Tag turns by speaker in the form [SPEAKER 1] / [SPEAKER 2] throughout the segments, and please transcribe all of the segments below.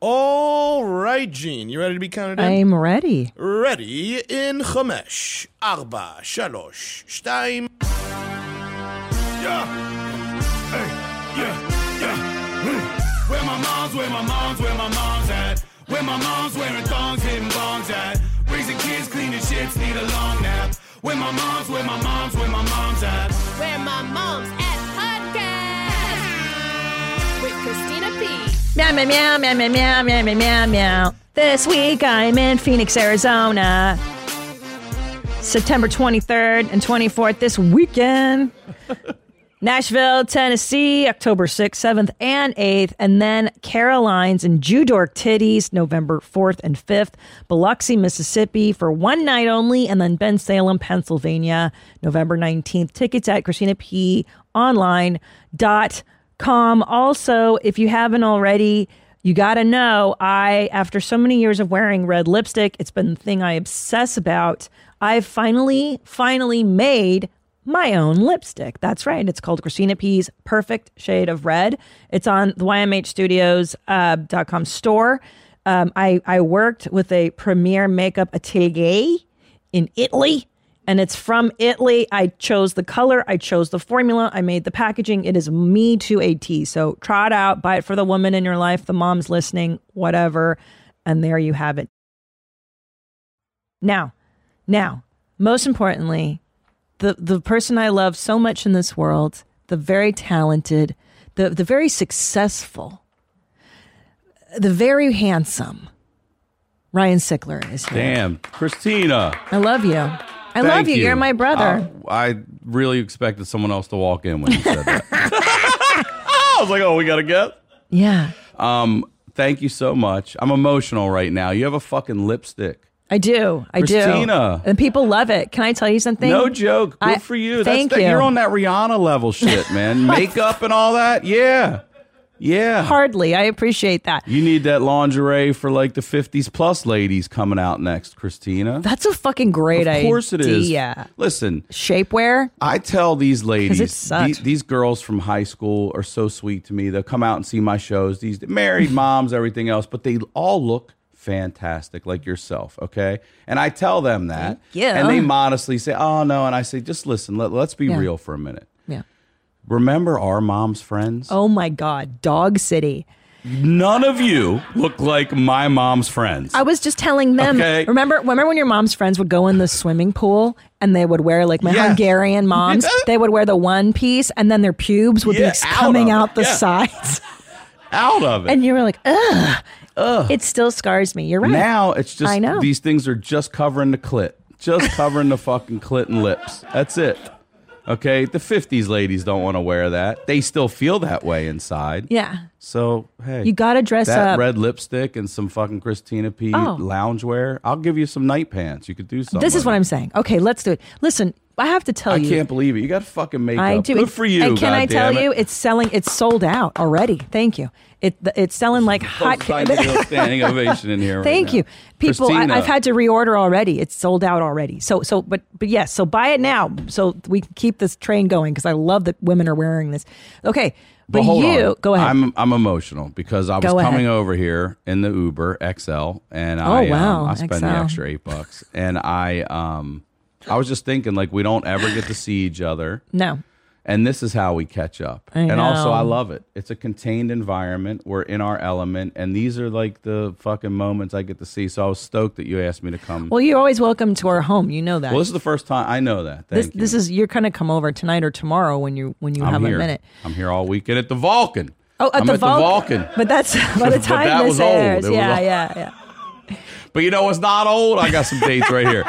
[SPEAKER 1] All right, Gene, you ready to be counted in?
[SPEAKER 2] I'm ready.
[SPEAKER 1] Ready in Chamesh, Arba, Shalosh, Stein.
[SPEAKER 3] Yeah. Hey, yeah, yeah. Where my mom's, where my mom's, where my mom's at. Where my mom's wearing thongs, hitting bongs at. Raising kids, cleaning shits, need a long nap. Where my mom's, where my mom's, where my mom's at.
[SPEAKER 4] Where my mom's at podcast. With Christina P.
[SPEAKER 2] Meow, meow, meow, meow, meow, meow, meow, meow, meow, meow. This week I'm in Phoenix, Arizona. September 23rd and 24th this weekend. Nashville, Tennessee, October 6th, 7th, and 8th. And then Caroline's and Judork Titties, November 4th and 5th. Biloxi, Mississippi for one night only. And then Bensalem, Pennsylvania, November 19th. Tickets at ChristinaPOnline.com. Also, if you haven't already, you got to know I, after so many years of wearing red lipstick, it's been the thing I obsess about. I've finally, finally made my own lipstick. That's right. It's called Christina P's Perfect Shade of Red. It's on the YMHstudios.com store. Um, I, I worked with a premier makeup atelier in Italy, and it's from Italy. I chose the color, I chose the formula, I made the packaging. It is me to a T. So try it out, buy it for the woman in your life, the mom's listening, whatever. And there you have it. Now, now, most importantly, the the person I love so much in this world, the very talented, the the very successful, the very handsome Ryan Sickler is here.
[SPEAKER 5] Damn, Christina.
[SPEAKER 2] I love you. I love
[SPEAKER 5] Thank
[SPEAKER 2] you. you. are my brother.
[SPEAKER 5] Uh, I really expected someone else to walk in when you said that. I was like, oh, we got to get.
[SPEAKER 2] yeah,
[SPEAKER 5] Um, thank you so much. I'm emotional right now. You have a fucking lipstick.
[SPEAKER 2] I do. I
[SPEAKER 5] Christina.
[SPEAKER 2] do. And people love it. Can I tell you something?
[SPEAKER 5] No joke. Good
[SPEAKER 2] I-
[SPEAKER 5] for you.
[SPEAKER 2] thank
[SPEAKER 5] That's that,
[SPEAKER 2] you.
[SPEAKER 5] You're on that Rihanna level shit, man. Makeup and all that. Yeah. Yeah.
[SPEAKER 2] Hardly. I appreciate that.
[SPEAKER 5] You need that lingerie for like the 50s plus ladies coming out next, Christina.
[SPEAKER 2] That's a fucking great idea.
[SPEAKER 5] of course it is.
[SPEAKER 2] idea.
[SPEAKER 5] Listen,
[SPEAKER 2] Shapewear.
[SPEAKER 5] I tell these ladies,
[SPEAKER 2] it sucks.
[SPEAKER 5] the- these girls from high school are so sweet to me. They'll come out and see my shows. These married moms, everything else, but they all look fantastic, like yourself. Okay, and I tell them that,
[SPEAKER 2] yeah
[SPEAKER 5] and they modestly say, "Oh no," and I say, "Just listen. Let, let's be
[SPEAKER 2] Yeah.
[SPEAKER 5] real for a minute. Remember our mom's friends?
[SPEAKER 2] Oh my God. Dog City.
[SPEAKER 5] None of you look like my mom's friends.
[SPEAKER 2] I was just telling them.
[SPEAKER 5] Okay.
[SPEAKER 2] Remember, remember when your mom's friends would go in the swimming pool and they would wear like my
[SPEAKER 5] Yes.
[SPEAKER 2] Hungarian moms. they would wear the one piece and then their pubes would
[SPEAKER 5] Yeah,
[SPEAKER 2] be
[SPEAKER 5] out
[SPEAKER 2] coming out the
[SPEAKER 5] Yeah.
[SPEAKER 2] sides,
[SPEAKER 5] out of it.
[SPEAKER 2] and you were like, ugh, ugh, It still scars me. You're right.
[SPEAKER 5] Now it's just
[SPEAKER 2] I know.
[SPEAKER 5] these things are just covering the clit, just covering the fucking clit and lips. That's it. Okay, the '50s ladies don't want to wear that. They still feel that way inside.
[SPEAKER 2] yeah.
[SPEAKER 5] So hey,
[SPEAKER 2] You gotta dress
[SPEAKER 5] that
[SPEAKER 2] up.
[SPEAKER 5] red lipstick and some fucking Christina P.
[SPEAKER 2] Oh.
[SPEAKER 5] loungewear. I'll give you some night pants. You could do something.
[SPEAKER 2] This is what. I'm saying. Okay, let's do it. Listen, I have to tell you.
[SPEAKER 5] I
[SPEAKER 2] you.
[SPEAKER 5] can't believe it. You got to fucking makeup.
[SPEAKER 2] I do.
[SPEAKER 5] Good
[SPEAKER 2] It-
[SPEAKER 5] for you.
[SPEAKER 2] And can I tell
[SPEAKER 5] goddammit.
[SPEAKER 2] you, it's selling. It's sold out already. Thank you. It it's selling like hot.
[SPEAKER 5] Folks trying to standing ovation in here. right
[SPEAKER 2] Thank
[SPEAKER 5] now.
[SPEAKER 2] you, people. I. I've had to reorder already. It's sold out already. So so, but but yes. So buy it now, so we can keep this train going because I love that women are wearing this. Okay, but,
[SPEAKER 5] But
[SPEAKER 2] you
[SPEAKER 5] on.
[SPEAKER 2] go ahead.
[SPEAKER 5] I'm I'm emotional because I was
[SPEAKER 2] Go ahead.
[SPEAKER 5] coming over here in the Uber XL, and
[SPEAKER 2] Oh,
[SPEAKER 5] I
[SPEAKER 2] wow,
[SPEAKER 5] um, I spent
[SPEAKER 2] XL.
[SPEAKER 5] the extra eight bucks, and I um I was just thinking like we don't ever get to see each other,
[SPEAKER 2] no.
[SPEAKER 5] and this is how we catch up.
[SPEAKER 2] I
[SPEAKER 5] and also. I love it. It's a contained environment. We're in our element, and these are like the fucking moments I get to see. So I was stoked that you asked me to come.
[SPEAKER 2] Well, you're always welcome to our home. You know that.
[SPEAKER 5] Well, this is the first time I know that. Thank
[SPEAKER 2] this
[SPEAKER 5] you.
[SPEAKER 2] this is you're gonna come over tonight or tomorrow when you when you
[SPEAKER 5] I'm
[SPEAKER 2] have
[SPEAKER 5] here.
[SPEAKER 2] a minute.
[SPEAKER 5] I'm here all weekend at the Vulcan.
[SPEAKER 2] Oh, at the,
[SPEAKER 5] at
[SPEAKER 2] Vul-
[SPEAKER 5] the Vulcan.
[SPEAKER 2] But that's by the time
[SPEAKER 5] that
[SPEAKER 2] this airs.
[SPEAKER 5] Was
[SPEAKER 2] Yeah, yeah, yeah.
[SPEAKER 5] But you know what's not old? I got some dates right here.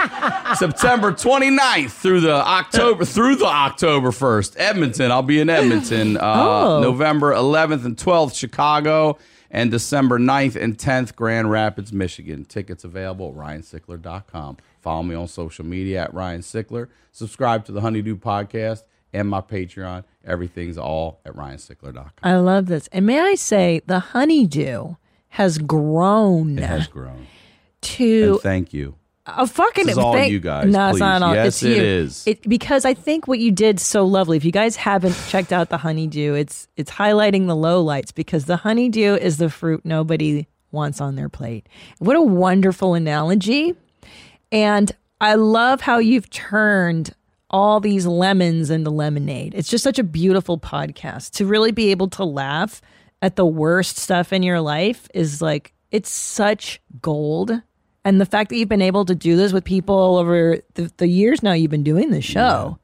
[SPEAKER 5] September 29th through the October through the October 1st. Edmonton. I'll be in Edmonton. Uh,
[SPEAKER 2] Oh.
[SPEAKER 5] November 11th and 12th, Chicago. And December 9th and 10th, Grand Rapids, Michigan. Tickets available at ryansickler.com. Follow me on social media at Ryan Sickler. Subscribe to the Honeydew Podcast and my Patreon. Everything's all at ryansickler.com.
[SPEAKER 2] I love this. And may I say, the honeydew has grown
[SPEAKER 5] It has grown.
[SPEAKER 2] To
[SPEAKER 5] And thank you.
[SPEAKER 2] a fucking
[SPEAKER 5] This is all
[SPEAKER 2] thank-
[SPEAKER 5] you guys,
[SPEAKER 2] No, it's not all.
[SPEAKER 5] Yes,
[SPEAKER 2] it's you.
[SPEAKER 5] is.
[SPEAKER 2] It, because I think what you did so lovely. If you guys haven't checked out the honeydew, it's it's highlighting the low lights because the honeydew is the fruit nobody wants on their plate. What a wonderful analogy. And I love how you've turned all these lemons into lemonade. It's just such a beautiful podcast to really be able to laugh at the worst stuff in your life is like, it's such gold. And the fact that you've been able to do this with people over the, the years now you've been doing this show,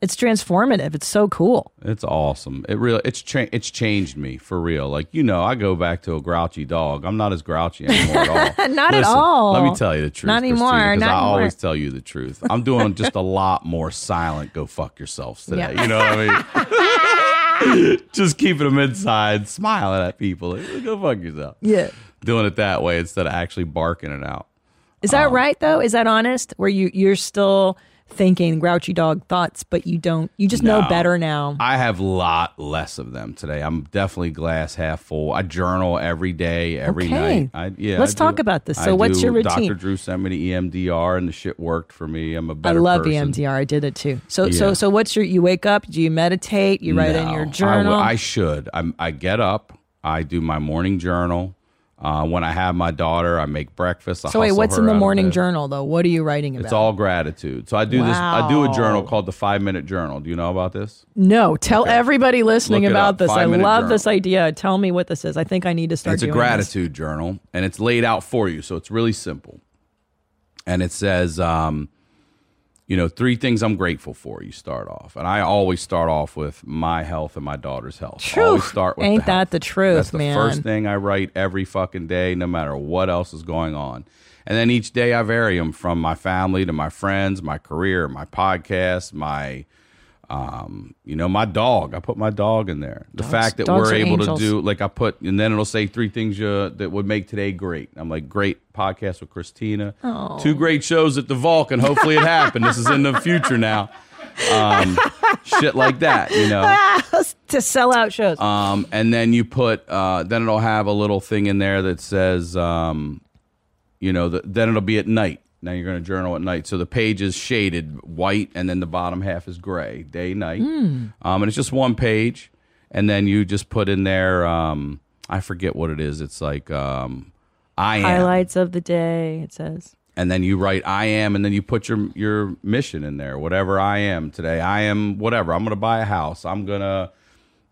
[SPEAKER 2] it's transformative. It's so cool.
[SPEAKER 5] It's awesome. It really it's cha- it's changed me for real. Like you know, I go back to a grouchy dog. I'm not as grouchy anymore at all.
[SPEAKER 2] Not at all.
[SPEAKER 5] Let me tell you the truth.
[SPEAKER 2] Not anymore,
[SPEAKER 5] Christina,
[SPEAKER 2] not
[SPEAKER 5] I
[SPEAKER 2] anymore.
[SPEAKER 5] always tell you the truth. I'm doing just a lot more silent. Go fuck yourselves today.
[SPEAKER 2] Yeah.
[SPEAKER 5] You know what I mean? just keeping them inside, smiling at people. Like, go fuck yourself.
[SPEAKER 2] Yeah.
[SPEAKER 5] Doing it that way instead of actually barking it out.
[SPEAKER 2] Is that um, right though? Is that honest? Where you you're still thinking grouchy dog thoughts, but you don't you just know better now.
[SPEAKER 5] I have a lot less of them today. I'm definitely glass half full. I journal every day, every
[SPEAKER 2] Okay.
[SPEAKER 5] night. I, yeah,
[SPEAKER 2] Let's
[SPEAKER 5] I do-
[SPEAKER 2] talk about this. So
[SPEAKER 5] I
[SPEAKER 2] what's your routine?
[SPEAKER 5] Dr. Drew sent me to EMDR, and the shit worked for me. I'm a
[SPEAKER 2] I
[SPEAKER 5] better.
[SPEAKER 2] I love
[SPEAKER 5] person.
[SPEAKER 2] EMDR. I did it too. So so
[SPEAKER 5] Yeah.
[SPEAKER 2] so what's your you wake up, do you meditate, you write in your journal?
[SPEAKER 5] I, should. I'm, I get up. I do my morning journal. Uh, when I have my daughter, I make breakfast. I
[SPEAKER 2] so wait, what's in the morning journal though? What are you writing about?
[SPEAKER 5] It's all gratitude. So I do this. I do a journal called the Five Minute Journal. Do you know about this?
[SPEAKER 2] No, tell everybody listening
[SPEAKER 5] Look
[SPEAKER 2] about this. I love
[SPEAKER 5] journal.
[SPEAKER 2] this idea. Tell me what this is. I think I need to start
[SPEAKER 5] it's a
[SPEAKER 2] doing this.
[SPEAKER 5] gratitude journal and it's laid out for you so it's really simple and it says um, you know three things i'm grateful for you start off and i always start off with my health and my daughter's health always start with
[SPEAKER 2] Ain't
[SPEAKER 5] the
[SPEAKER 2] that
[SPEAKER 5] health.
[SPEAKER 2] the truth,
[SPEAKER 5] that's the
[SPEAKER 2] man.
[SPEAKER 5] first thing i write every fucking day no matter what else is going on and then each day i vary them from my family to my friends my career my podcast my um, you know, my dog. I put my dog in there. The fact that we're able
[SPEAKER 2] angels.
[SPEAKER 5] to do, like, I put, and then it'll say three things you, that would make today great. I'm like, great podcast with Christina. Two great shows at the Vulcan. Hopefully it happened. this is in the future now. Um, shit like that, you know.
[SPEAKER 2] to sell out shows.
[SPEAKER 5] Um, and then you put, uh, then it'll have a little thing in there that says, um, you know, the, then it'll be at night. Now you're going to journal at night. So the page is shaded white, and then the bottom half is gray, day, night.
[SPEAKER 2] Hmm.
[SPEAKER 5] Um, and it's just one page. And then you just put in there, um, I forget what it is. It's like, um, I am.
[SPEAKER 2] Highlights of the day, it says.
[SPEAKER 5] And then you write, I am, and then you put your your mission in there, whatever I am today. I am whatever. I'm going to buy a house. I'm going to,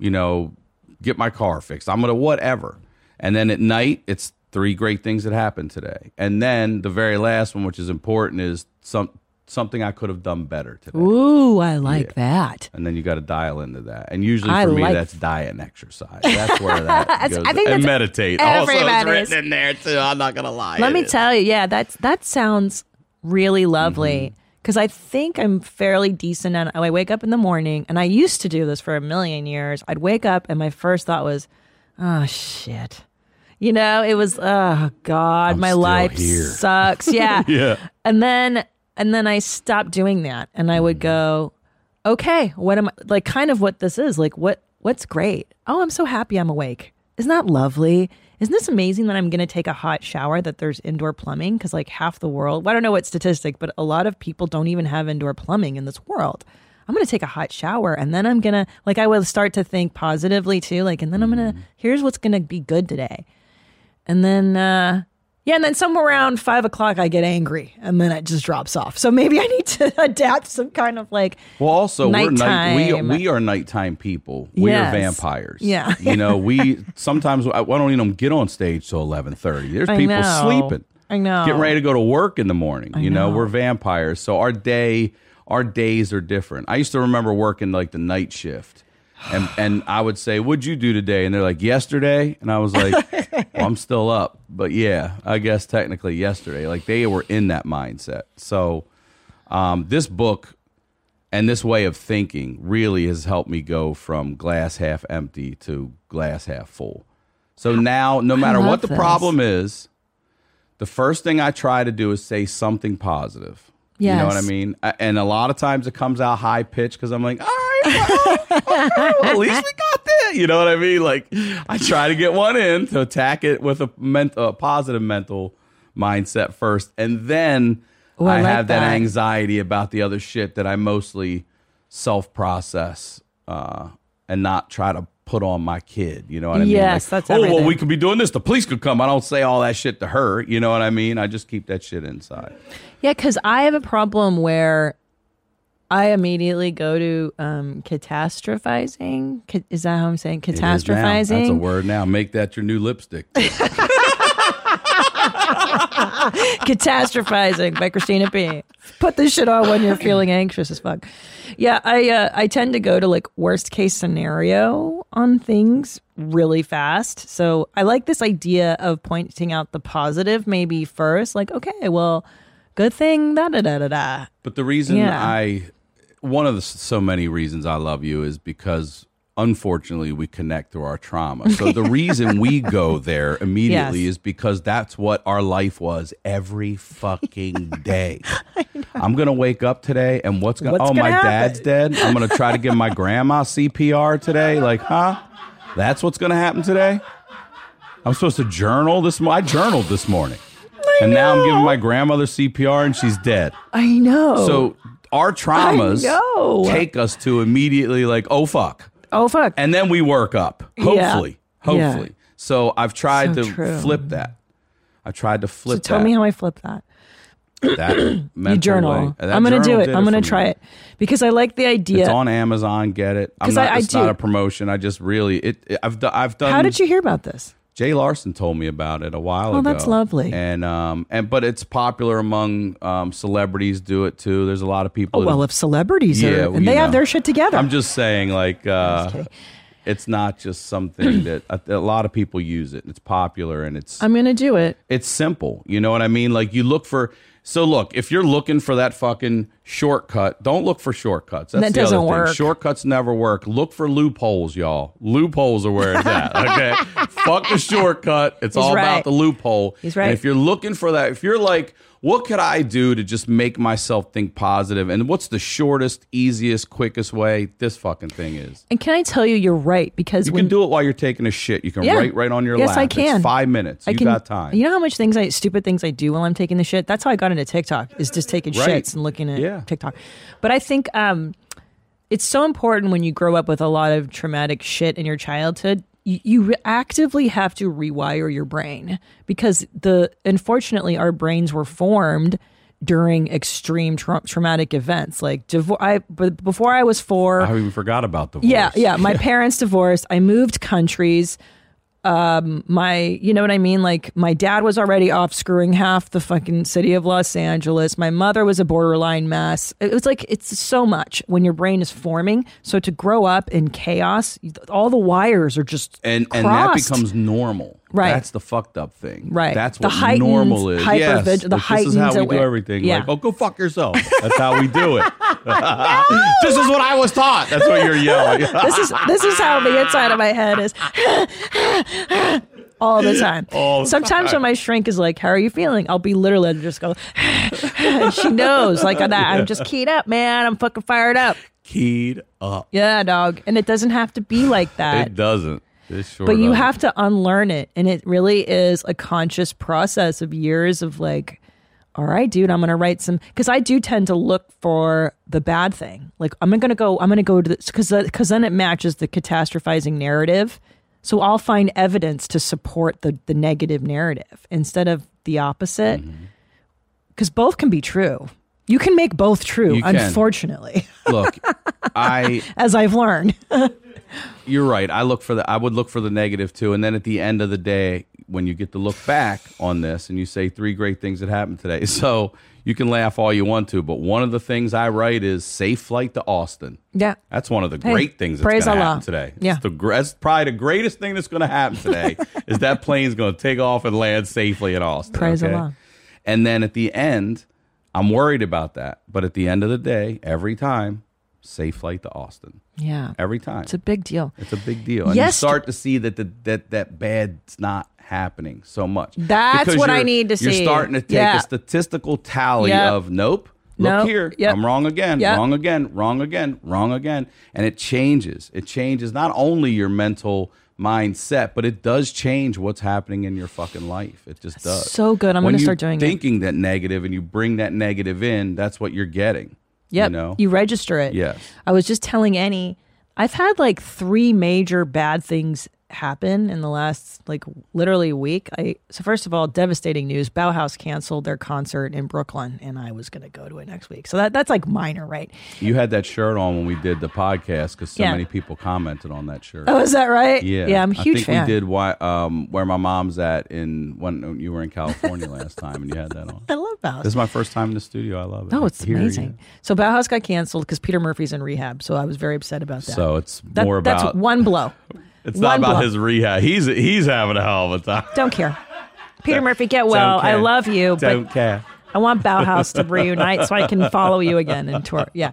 [SPEAKER 5] you know, get my car fixed. I'm going to whatever. And then at night, it's three great things that happened today. And then the very last one, which is important, is some something I could have done better today.
[SPEAKER 2] Ooh, I like that.
[SPEAKER 5] And then you got to dial into that. And usually
[SPEAKER 2] I
[SPEAKER 5] for me,
[SPEAKER 2] like-
[SPEAKER 5] that's diet and exercise. That's where that goes.
[SPEAKER 2] I think
[SPEAKER 5] and
[SPEAKER 2] that's
[SPEAKER 5] meditate. Also, it's written in there too. I'm not gonna lie.
[SPEAKER 2] Let me
[SPEAKER 5] is.
[SPEAKER 2] tell you, yeah, that's that sounds really lovely.
[SPEAKER 5] Mm-hmm.
[SPEAKER 2] Because I think I'm fairly decent at I wake up in the morning, and I used to do this for a million years. I'd wake up, and my first thought was, "Oh shit," you know. It was, "Oh God,
[SPEAKER 5] I'm
[SPEAKER 2] my life
[SPEAKER 5] here."
[SPEAKER 2] sucks." Yeah,
[SPEAKER 5] Yeah.
[SPEAKER 2] And then, and then I stopped doing that, and I would mm. go, "Okay, what am I like?" Kind of what this is like. What what's great? Oh, I'm so happy I'm awake. Isn't that lovely? Isn't this amazing that I'm going to take a hot shower that there's indoor plumbing? Because, like, half the world, well, I don't know what statistic, but a lot of people don't even have indoor plumbing in this world. I'm going to take a hot shower and then I'm going to, like, I will start to think positively too. Like, and then I'm going to, mm. here's what's going to be good today. And then, uh, yeah, and then somewhere around five o'clock, I get angry and then it just drops off. So maybe I need to adapt some kind of like,
[SPEAKER 5] Well, also we're night, we we are nighttime people. We
[SPEAKER 2] Yes.
[SPEAKER 5] are vampires.
[SPEAKER 2] Yeah.
[SPEAKER 5] you know, we sometimes I, I don't even get on stage till eleven thirty. There's
[SPEAKER 2] I
[SPEAKER 5] people
[SPEAKER 2] know.
[SPEAKER 5] sleeping.
[SPEAKER 2] I know.
[SPEAKER 5] getting ready to go to work in the morning. you know.
[SPEAKER 2] know.
[SPEAKER 5] we're vampires, so our day, our days are different. I used to remember working like the night shift. And, and I would say, "What'd you do today?" And they're like, "Yesterday." And I was like, well, "I'm still up, but yeah, I guess technically yesterday." Like they were in that mindset. So, um, this book and this way of thinking really has helped me go from glass half empty to glass half full. So now, no matter what the
[SPEAKER 2] this.
[SPEAKER 5] problem is, the first thing I try to do is say something positive. You know what I mean? And a lot of times it comes out high pitched because I'm like, all right, well, at least we got that. You know what I mean? Like, I try to get one in to attack it with a, ment- a positive mental mindset first. And then
[SPEAKER 2] Ooh, I
[SPEAKER 5] I,
[SPEAKER 2] like
[SPEAKER 5] have that.
[SPEAKER 2] that.
[SPEAKER 5] anxiety about the other shit that I mostly self process uh, and not try to put on my kid. You know what I mean?
[SPEAKER 2] Yes,
[SPEAKER 5] Like,
[SPEAKER 2] that's
[SPEAKER 5] oh well, we could be doing this. The police could come. I don't say all that shit to her. You know what I mean? I just keep that shit inside.
[SPEAKER 2] Yeah, because I have a problem where I immediately go to um, catastrophizing. Ca- Is that how I'm saying?
[SPEAKER 5] It is now.
[SPEAKER 2] Catastrophizing.
[SPEAKER 5] That's a word now. Make that your new lipstick.
[SPEAKER 2] Catastrophizing by Christina P. Put this shit on when you're feeling anxious as fuck. Yeah, I uh, I tend to go to like worst case scenario on things really fast. So I like this idea of pointing out the positive maybe first. Like, okay, well, good thing da da da da da.
[SPEAKER 5] But the reason
[SPEAKER 2] Yeah.
[SPEAKER 5] I, one of the so many reasons I love you is because unfortunately we connect through our trauma. So the reason we go there immediately
[SPEAKER 2] Yes.
[SPEAKER 5] is because that's what our life was every fucking day. I'm gonna wake up today and what's gonna? Oh,
[SPEAKER 2] gonna
[SPEAKER 5] my
[SPEAKER 2] happen?
[SPEAKER 5] dad's dead. I'm gonna try to give my grandma CPR today. Like, huh? That's what's gonna happen today. I'm supposed to journal this. mo- I journaled this morning. and now I'm giving my grandmother CPR and she's dead.
[SPEAKER 2] I know.
[SPEAKER 5] So our traumas take us to immediately like, oh fuck,
[SPEAKER 2] oh fuck.
[SPEAKER 5] and then we work up. Hopefully,
[SPEAKER 2] Yeah. Yeah.
[SPEAKER 5] hopefully. So I've tried
[SPEAKER 2] So
[SPEAKER 5] to
[SPEAKER 2] true.
[SPEAKER 5] flip that. I've tried to flip so
[SPEAKER 2] tell
[SPEAKER 5] that,
[SPEAKER 2] me how I flip that.
[SPEAKER 5] that
[SPEAKER 2] You journal.
[SPEAKER 5] way. That
[SPEAKER 2] I'm gonna do it. I'm gonna
[SPEAKER 5] me.
[SPEAKER 2] try it because I like the idea.
[SPEAKER 5] It's on Amazon. Get it. I'm not,
[SPEAKER 2] I- I
[SPEAKER 5] it's not
[SPEAKER 2] do.
[SPEAKER 5] a promotion. I just really it. it- I've I've done.
[SPEAKER 2] How did you hear about this?
[SPEAKER 5] Jay Larson told me about it a while ago.
[SPEAKER 2] Oh, that's lovely.
[SPEAKER 5] And um and but it's popular among um celebrities. Do it too. There's a lot of people.
[SPEAKER 2] Oh
[SPEAKER 5] that-
[SPEAKER 2] well, if celebrities
[SPEAKER 5] Yeah,
[SPEAKER 2] are and they have their shit together.
[SPEAKER 5] I'm just saying, like, uh,
[SPEAKER 2] kidding.
[SPEAKER 5] it's not just something that a, a lot of people use it. It's popular and it's
[SPEAKER 2] I'm gonna do it.
[SPEAKER 5] it's simple. You know what I mean? Like, you look for. So look, if you're looking for that fucking shortcut, don't look for shortcuts. That's
[SPEAKER 2] That
[SPEAKER 5] the
[SPEAKER 2] doesn't
[SPEAKER 5] other thing.
[SPEAKER 2] work.
[SPEAKER 5] Shortcuts never work. Look for loopholes, y'all. Loopholes are where it's at. Okay, fuck the shortcut. It's all
[SPEAKER 2] right.
[SPEAKER 5] about the loophole.
[SPEAKER 2] He's right.
[SPEAKER 5] And if you're looking for that, if you're like, what could I do to just make myself think positive? And what's the shortest, easiest, quickest way? This fucking thing is.
[SPEAKER 2] And can I tell you, you're right because
[SPEAKER 5] You
[SPEAKER 2] when
[SPEAKER 5] can do it while you're taking a shit. You can
[SPEAKER 2] Yeah.
[SPEAKER 5] write right on your
[SPEAKER 2] Yes,
[SPEAKER 5] lap.
[SPEAKER 2] I
[SPEAKER 5] It's
[SPEAKER 2] can.
[SPEAKER 5] five minutes.
[SPEAKER 2] I
[SPEAKER 5] you
[SPEAKER 2] can,
[SPEAKER 5] got time.
[SPEAKER 2] You know how much things I stupid things I do while I'm taking the shit. That's how I got into TikTok. Is just taking
[SPEAKER 5] Right.
[SPEAKER 2] shits and looking at
[SPEAKER 5] Yeah.
[SPEAKER 2] TikTok. But I think um, it's so important when you grow up with a lot of traumatic shit in your childhood. You, actively have to rewire your brain because the unfortunately our brains were formed during extreme tra- traumatic events like divor- I but before I was four.
[SPEAKER 5] I even forgot about the divorce.
[SPEAKER 2] Yeah, yeah. My parents divorced. I moved countries. Um, my, you know what I mean? Like, my dad was already off screwing half the fucking city of Los Angeles. My mother was a borderline mess. It was like, it's so much when your brain is forming. So to grow up in chaos, all the wires are just
[SPEAKER 5] and and that becomes normal.
[SPEAKER 2] Right.
[SPEAKER 5] That's the fucked up thing.
[SPEAKER 2] Right.
[SPEAKER 5] That's
[SPEAKER 2] The
[SPEAKER 5] what
[SPEAKER 2] heightened
[SPEAKER 5] normal is. yes.
[SPEAKER 2] the
[SPEAKER 5] Like, this is how we do everything.
[SPEAKER 2] Yeah.
[SPEAKER 5] Like, oh, go fuck yourself. That's how we do it. this is what I was taught. That's what you're yelling.
[SPEAKER 2] this is this is how the inside of my head is all the time.
[SPEAKER 5] All the
[SPEAKER 2] Sometimes
[SPEAKER 5] time.
[SPEAKER 2] when my shrink is like, "How are you feeling?" I'll be literally I'll just go. she knows, like that. I'm just keyed up, man. I'm fucking fired up.
[SPEAKER 5] Keyed up.
[SPEAKER 2] Yeah, dog. And it doesn't have to be like that.
[SPEAKER 5] It doesn't.
[SPEAKER 2] But you have to unlearn it. And it really is a conscious process of years of like all right dude i'm gonna write some because i do tend to look for the bad thing. Like i'm gonna go i'm gonna go to this because because then it matches the catastrophizing narrative. So i'll find evidence to support the the negative narrative instead of the opposite.
[SPEAKER 5] Mm-hmm.
[SPEAKER 2] because both can be true. You can make both true
[SPEAKER 5] You
[SPEAKER 2] unfortunately.
[SPEAKER 5] Look, I
[SPEAKER 2] as i've learned
[SPEAKER 5] you're right. I look for the I would look for the negative too. And then at the end of the day, when you get to look back on this and you say three great things that happened today. So you can laugh all you want to, but one of the things I write is safe flight to Austin.
[SPEAKER 2] yeah
[SPEAKER 5] That's one of the
[SPEAKER 2] Hey,
[SPEAKER 5] great things that's
[SPEAKER 2] praise
[SPEAKER 5] going to
[SPEAKER 2] Allah.
[SPEAKER 5] happen today.
[SPEAKER 2] Yeah.
[SPEAKER 5] It's the, that's probably the greatest thing that's going to happen today is that plane's going to take off and land safely in Austin.
[SPEAKER 2] Praise
[SPEAKER 5] okay?
[SPEAKER 2] Allah.
[SPEAKER 5] And then at the end, I'm worried about that. But at the end of the day, every time, safe flight to Austin.
[SPEAKER 2] yeah
[SPEAKER 5] Every time.
[SPEAKER 2] it's a big deal
[SPEAKER 5] It's a big deal. And
[SPEAKER 2] Yes.
[SPEAKER 5] you start to see that the, that that bad's not happening so much.
[SPEAKER 2] That's
[SPEAKER 5] Because
[SPEAKER 2] what I need to see.
[SPEAKER 5] You're starting to take
[SPEAKER 2] Yeah.
[SPEAKER 5] a statistical tally
[SPEAKER 2] Yep.
[SPEAKER 5] of nope. Look
[SPEAKER 2] Nope.
[SPEAKER 5] here.
[SPEAKER 2] Yep.
[SPEAKER 5] I'm wrong again.
[SPEAKER 2] Yep.
[SPEAKER 5] Wrong again. Wrong again. Wrong again. And it changes. It changes not only your mental mindset, but it does change what's happening in your fucking life. It just does.
[SPEAKER 2] So good. I'm
[SPEAKER 5] When
[SPEAKER 2] gonna start doing it.
[SPEAKER 5] thinking that negative and you bring that negative in, that's what you're getting.
[SPEAKER 2] Yep.
[SPEAKER 5] You know?
[SPEAKER 2] register it.
[SPEAKER 5] Yes.
[SPEAKER 2] I was just telling Annie I've had like three major bad things happen in the last like literally week. I so first of all, devastating news. Bauhaus canceled their concert in Brooklyn, and I was going to go to it next week. So that that's like minor, right?
[SPEAKER 5] You had that shirt on when we did the podcast because so
[SPEAKER 2] Yeah.
[SPEAKER 5] many people commented on that shirt.
[SPEAKER 2] Oh, is that right?
[SPEAKER 5] Yeah,
[SPEAKER 2] yeah. I'm huge
[SPEAKER 5] I think
[SPEAKER 2] fan.
[SPEAKER 5] we did why, um, where my mom's at in when you were in California last time and you had that on.
[SPEAKER 2] I love Bauhaus.
[SPEAKER 5] This is my first time in the studio. I love it.
[SPEAKER 2] Oh, it's
[SPEAKER 5] I hear you.
[SPEAKER 2] amazing. So Bauhaus got canceled because Peter Murphy's in rehab. So I was very upset about that.
[SPEAKER 5] So it's
[SPEAKER 2] That-
[SPEAKER 5] more
[SPEAKER 2] that's one blow.
[SPEAKER 5] it's not
[SPEAKER 2] one
[SPEAKER 5] about
[SPEAKER 2] blow.
[SPEAKER 5] his rehab. He's he's having a hell of a time.
[SPEAKER 2] Don't care. Peter Murphy, get well. I love you,
[SPEAKER 5] Don't
[SPEAKER 2] but
[SPEAKER 5] care.
[SPEAKER 2] I want Bauhaus to reunite so I can follow you again and tour. Yeah.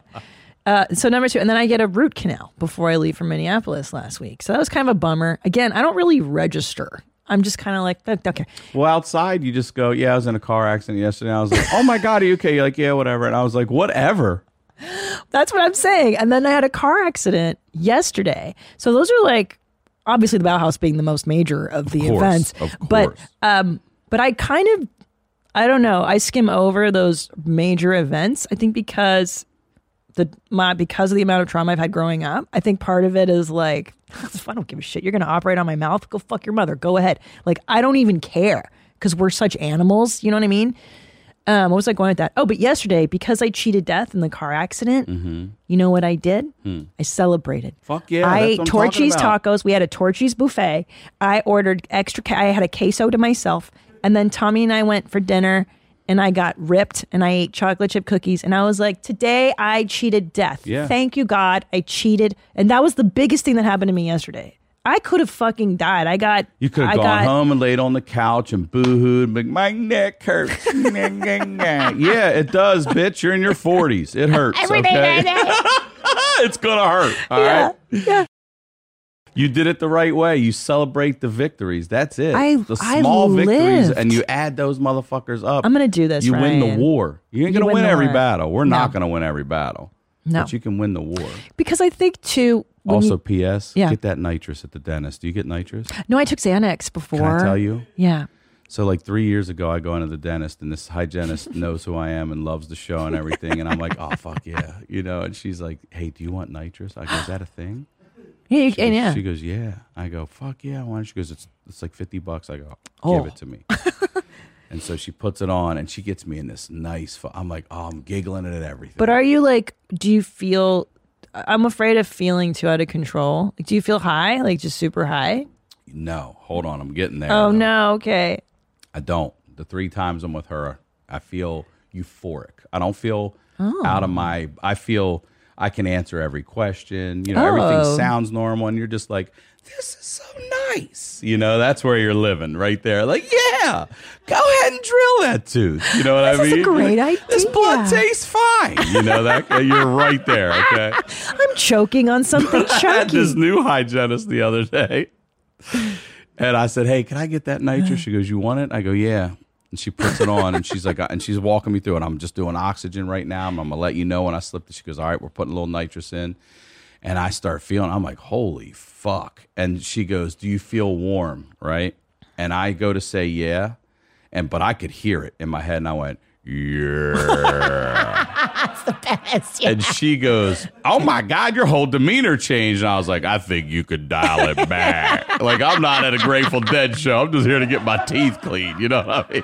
[SPEAKER 2] Uh, so number two, and then I get a root canal before I leave for Minneapolis last week. So that was kind of a bummer. Again, I don't really register. I'm just kind of like, "Don't- don't care.
[SPEAKER 5] Well, outside you just go, yeah, I was in a car accident yesterday. I was like, oh my god, are you okay? You're like, yeah, whatever. And I was like, whatever.
[SPEAKER 2] That's what I'm saying. And then I had a car accident yesterday. So those are like obviously the Bauhaus being the most major of the
[SPEAKER 5] course,
[SPEAKER 2] events.
[SPEAKER 5] of
[SPEAKER 2] But um but I kind of I don't know, I skim over those major events. I think because the my because of the amount of trauma I've had growing up, I think part of it is like I don't give a shit. You're going to operate on my mouth? Go fuck your mother. Go ahead. Like I don't even care because we're such animals. You know what I mean? Um, what was I going with that? Oh, but yesterday because I cheated death in the car accident, you know what I did? I celebrated.
[SPEAKER 5] Fuck yeah,
[SPEAKER 2] I ate Torchy's tacos. We had a Torchy's buffet. I ordered extra. ca- I had a queso to myself, and then Tommy and I went for dinner. And I got ripped, and I ate chocolate chip cookies, and I was like, "Today I cheated death.
[SPEAKER 5] Yeah.
[SPEAKER 2] Thank you, God, I cheated." And that was the biggest thing that happened to me yesterday. I could have fucking died. I got.
[SPEAKER 5] You could have
[SPEAKER 2] I
[SPEAKER 5] gone
[SPEAKER 2] got,
[SPEAKER 5] home and laid on the couch and boohooed, like my neck hurts. yeah, it does, bitch. You're in your 40s. It hurts. okay? it's gonna hurt. All right.
[SPEAKER 2] Yeah, yeah.
[SPEAKER 5] You did it the right way. You celebrate the victories. That's it.
[SPEAKER 2] I-
[SPEAKER 5] the
[SPEAKER 2] I
[SPEAKER 5] small victories, and you add those motherfuckers up.
[SPEAKER 2] I'm gonna do this,
[SPEAKER 5] You win the war. You ain't gonna
[SPEAKER 2] win
[SPEAKER 5] win, every
[SPEAKER 2] war.
[SPEAKER 5] battle. We're not gonna win every battle.
[SPEAKER 2] No.
[SPEAKER 5] But you can win the war.
[SPEAKER 2] Because I think too. When
[SPEAKER 5] Also,
[SPEAKER 2] you-
[SPEAKER 5] P.S.
[SPEAKER 2] Yeah.
[SPEAKER 5] Get that nitrous at the dentist. Do you get nitrous?
[SPEAKER 2] no, I took Xanax before.
[SPEAKER 5] Can I tell you?
[SPEAKER 2] Yeah.
[SPEAKER 5] So like three years ago, I go into the dentist, and this hygienist knows who I am and loves the show and everything. And I'm like, oh fuck yeah, you know. And she's like, hey, do you want nitrous? I go, is that a thing?
[SPEAKER 2] Yeah, you,
[SPEAKER 5] She goes,
[SPEAKER 2] yeah.
[SPEAKER 5] She goes, yeah. I go, fuck yeah. Why don't she goes, it's it's like fifty bucks. I go,
[SPEAKER 2] Oh.
[SPEAKER 5] give it to me. and so she puts it on, and she gets me in this nice. Fu- I'm like, oh, I'm giggling at everything.
[SPEAKER 2] But are you like? Do you feel? I'm afraid of feeling too out of control. Like, do you feel high? Like just super high?
[SPEAKER 5] no, hold on, I'm getting there.
[SPEAKER 2] Oh
[SPEAKER 5] though.
[SPEAKER 2] no. Okay.
[SPEAKER 5] I don't. The three times I'm with her, I feel euphoric. I don't feel
[SPEAKER 2] Oh.
[SPEAKER 5] out of my. I feel I can answer every question. You know,
[SPEAKER 2] Oh.
[SPEAKER 5] everything sounds normal, and you're just like, this is so nice. You know, that's where you're living right there. Like, yeah, go ahead and drill that tooth. You know what I mean?
[SPEAKER 2] This is a
[SPEAKER 5] mean?
[SPEAKER 2] idea.
[SPEAKER 5] This blood tastes fine. You know that you're right there. Okay.
[SPEAKER 2] I'm choking on something
[SPEAKER 5] I had this new hygienist the other day. And I said, Hey, can I get that nitrous? She goes, You want it? I go, Yeah. And she puts it on and she's like, and she's walking me through it. I'm just doing oxygen right now. I'm, I'm gonna let you know when I slip it. She goes, All right, we're putting a little nitrous in. And I start feeling, I'm like, Holy fuck. And she goes, Do you feel warm? Right. And I go to say, Yeah. And, but I could hear it in my head and I went, Yeah. That's the best yeah. and she goes, "Oh my God, your whole demeanor changed." And I was like, "I think you could dial it back." like I'm not at a Grateful Dead show. I'm just here to get my teeth cleaned. You know what I mean?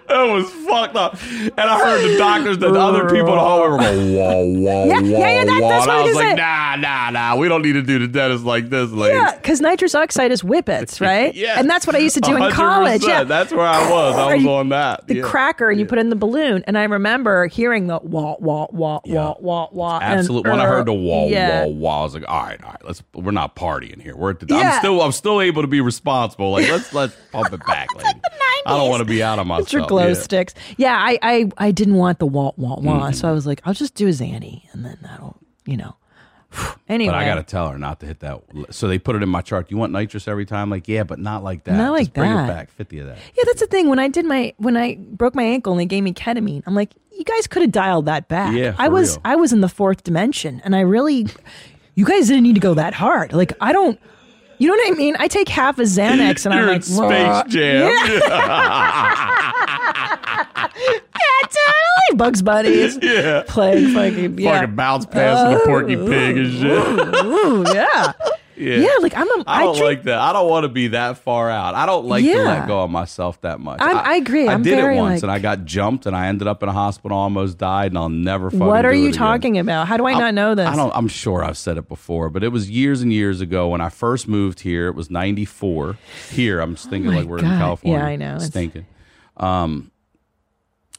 [SPEAKER 5] That was fucked up. And I heard the doctors, the other people in the hallway were going, whoa, whoa,
[SPEAKER 2] Yeah,
[SPEAKER 5] whoa,
[SPEAKER 2] yeah, yeah, that-
[SPEAKER 5] whoa.
[SPEAKER 2] that's
[SPEAKER 5] and I was like, nah, nah, nah. We don't need to do the dentist like this, lady.
[SPEAKER 2] Yeah, because nitrous oxide is whippets, right?
[SPEAKER 5] Yes.
[SPEAKER 2] And that's what I used to do in
[SPEAKER 5] 100%.
[SPEAKER 2] college. Yeah.
[SPEAKER 5] That's where I was. I was
[SPEAKER 2] you-
[SPEAKER 5] on that.
[SPEAKER 2] the
[SPEAKER 5] Yeah.
[SPEAKER 2] cracker and you put it in the balloon. And I remember hearing the wah, wah, wah,
[SPEAKER 5] Yeah.
[SPEAKER 2] wah, wah, wah.
[SPEAKER 5] Absolutely. When I heard the wall,
[SPEAKER 2] yeah.
[SPEAKER 5] wall, wall, I was like, all right, all right, let's. We're not partying here. We're at the.
[SPEAKER 2] Yeah.
[SPEAKER 5] I'm still, I'm still able to be responsible. Like, let's let's pump it back, lady. I don't want to be out of myself.
[SPEAKER 2] Glow
[SPEAKER 5] yeah.
[SPEAKER 2] sticks. Yeah, I, I, I didn't want the wah, wah, wah. So I was like, I'll just do a Zanny and then that'll, you know. anyway.
[SPEAKER 5] But I got to tell her not to hit that. So they put it in my chart. You want nitrous every time? Like, yeah, but not like that.
[SPEAKER 2] Not like
[SPEAKER 5] Just bring
[SPEAKER 2] that.
[SPEAKER 5] it back. Fifty of that.
[SPEAKER 2] Yeah, that's the thing. When I did my when I broke my ankle and they gave me ketamine, I'm like, you guys could have dialed that back.
[SPEAKER 5] Yeah,
[SPEAKER 2] I was
[SPEAKER 5] real.
[SPEAKER 2] I was in the fourth dimension, and I really, you guys didn't need to go that hard. Like I don't, you know what I mean? I take half a Xanax and
[SPEAKER 5] You're
[SPEAKER 2] I'm like,
[SPEAKER 5] Space
[SPEAKER 2] "Wah."
[SPEAKER 5] Jam.
[SPEAKER 2] Yeah, totally. Bugs Bunnies.
[SPEAKER 5] Yeah.
[SPEAKER 2] Playing fucking yeah.
[SPEAKER 5] Fucking bounce pass to the Porky Pig and shit.
[SPEAKER 2] Ooh, yeah.
[SPEAKER 5] Yeah.
[SPEAKER 2] Yeah, like I'm a
[SPEAKER 5] I don't
[SPEAKER 2] drink-
[SPEAKER 5] like that. I don't want to be that far out. I don't like to let go of myself that much.
[SPEAKER 2] I'm- I agree.
[SPEAKER 5] I
[SPEAKER 2] I'm
[SPEAKER 5] did it once
[SPEAKER 2] like-
[SPEAKER 5] and I got jumped and I ended up in a hospital, almost died, and I'll never fucking
[SPEAKER 2] What are you
[SPEAKER 5] it again.
[SPEAKER 2] talking about? How do I not know this?
[SPEAKER 5] I don't. I'm sure I've said it before, but it was years and years ago when I first moved here. It was '94. Here, I'm just thinking
[SPEAKER 2] Oh
[SPEAKER 5] like we're in California.
[SPEAKER 2] Yeah, I know. It's-
[SPEAKER 5] Stinking. Um,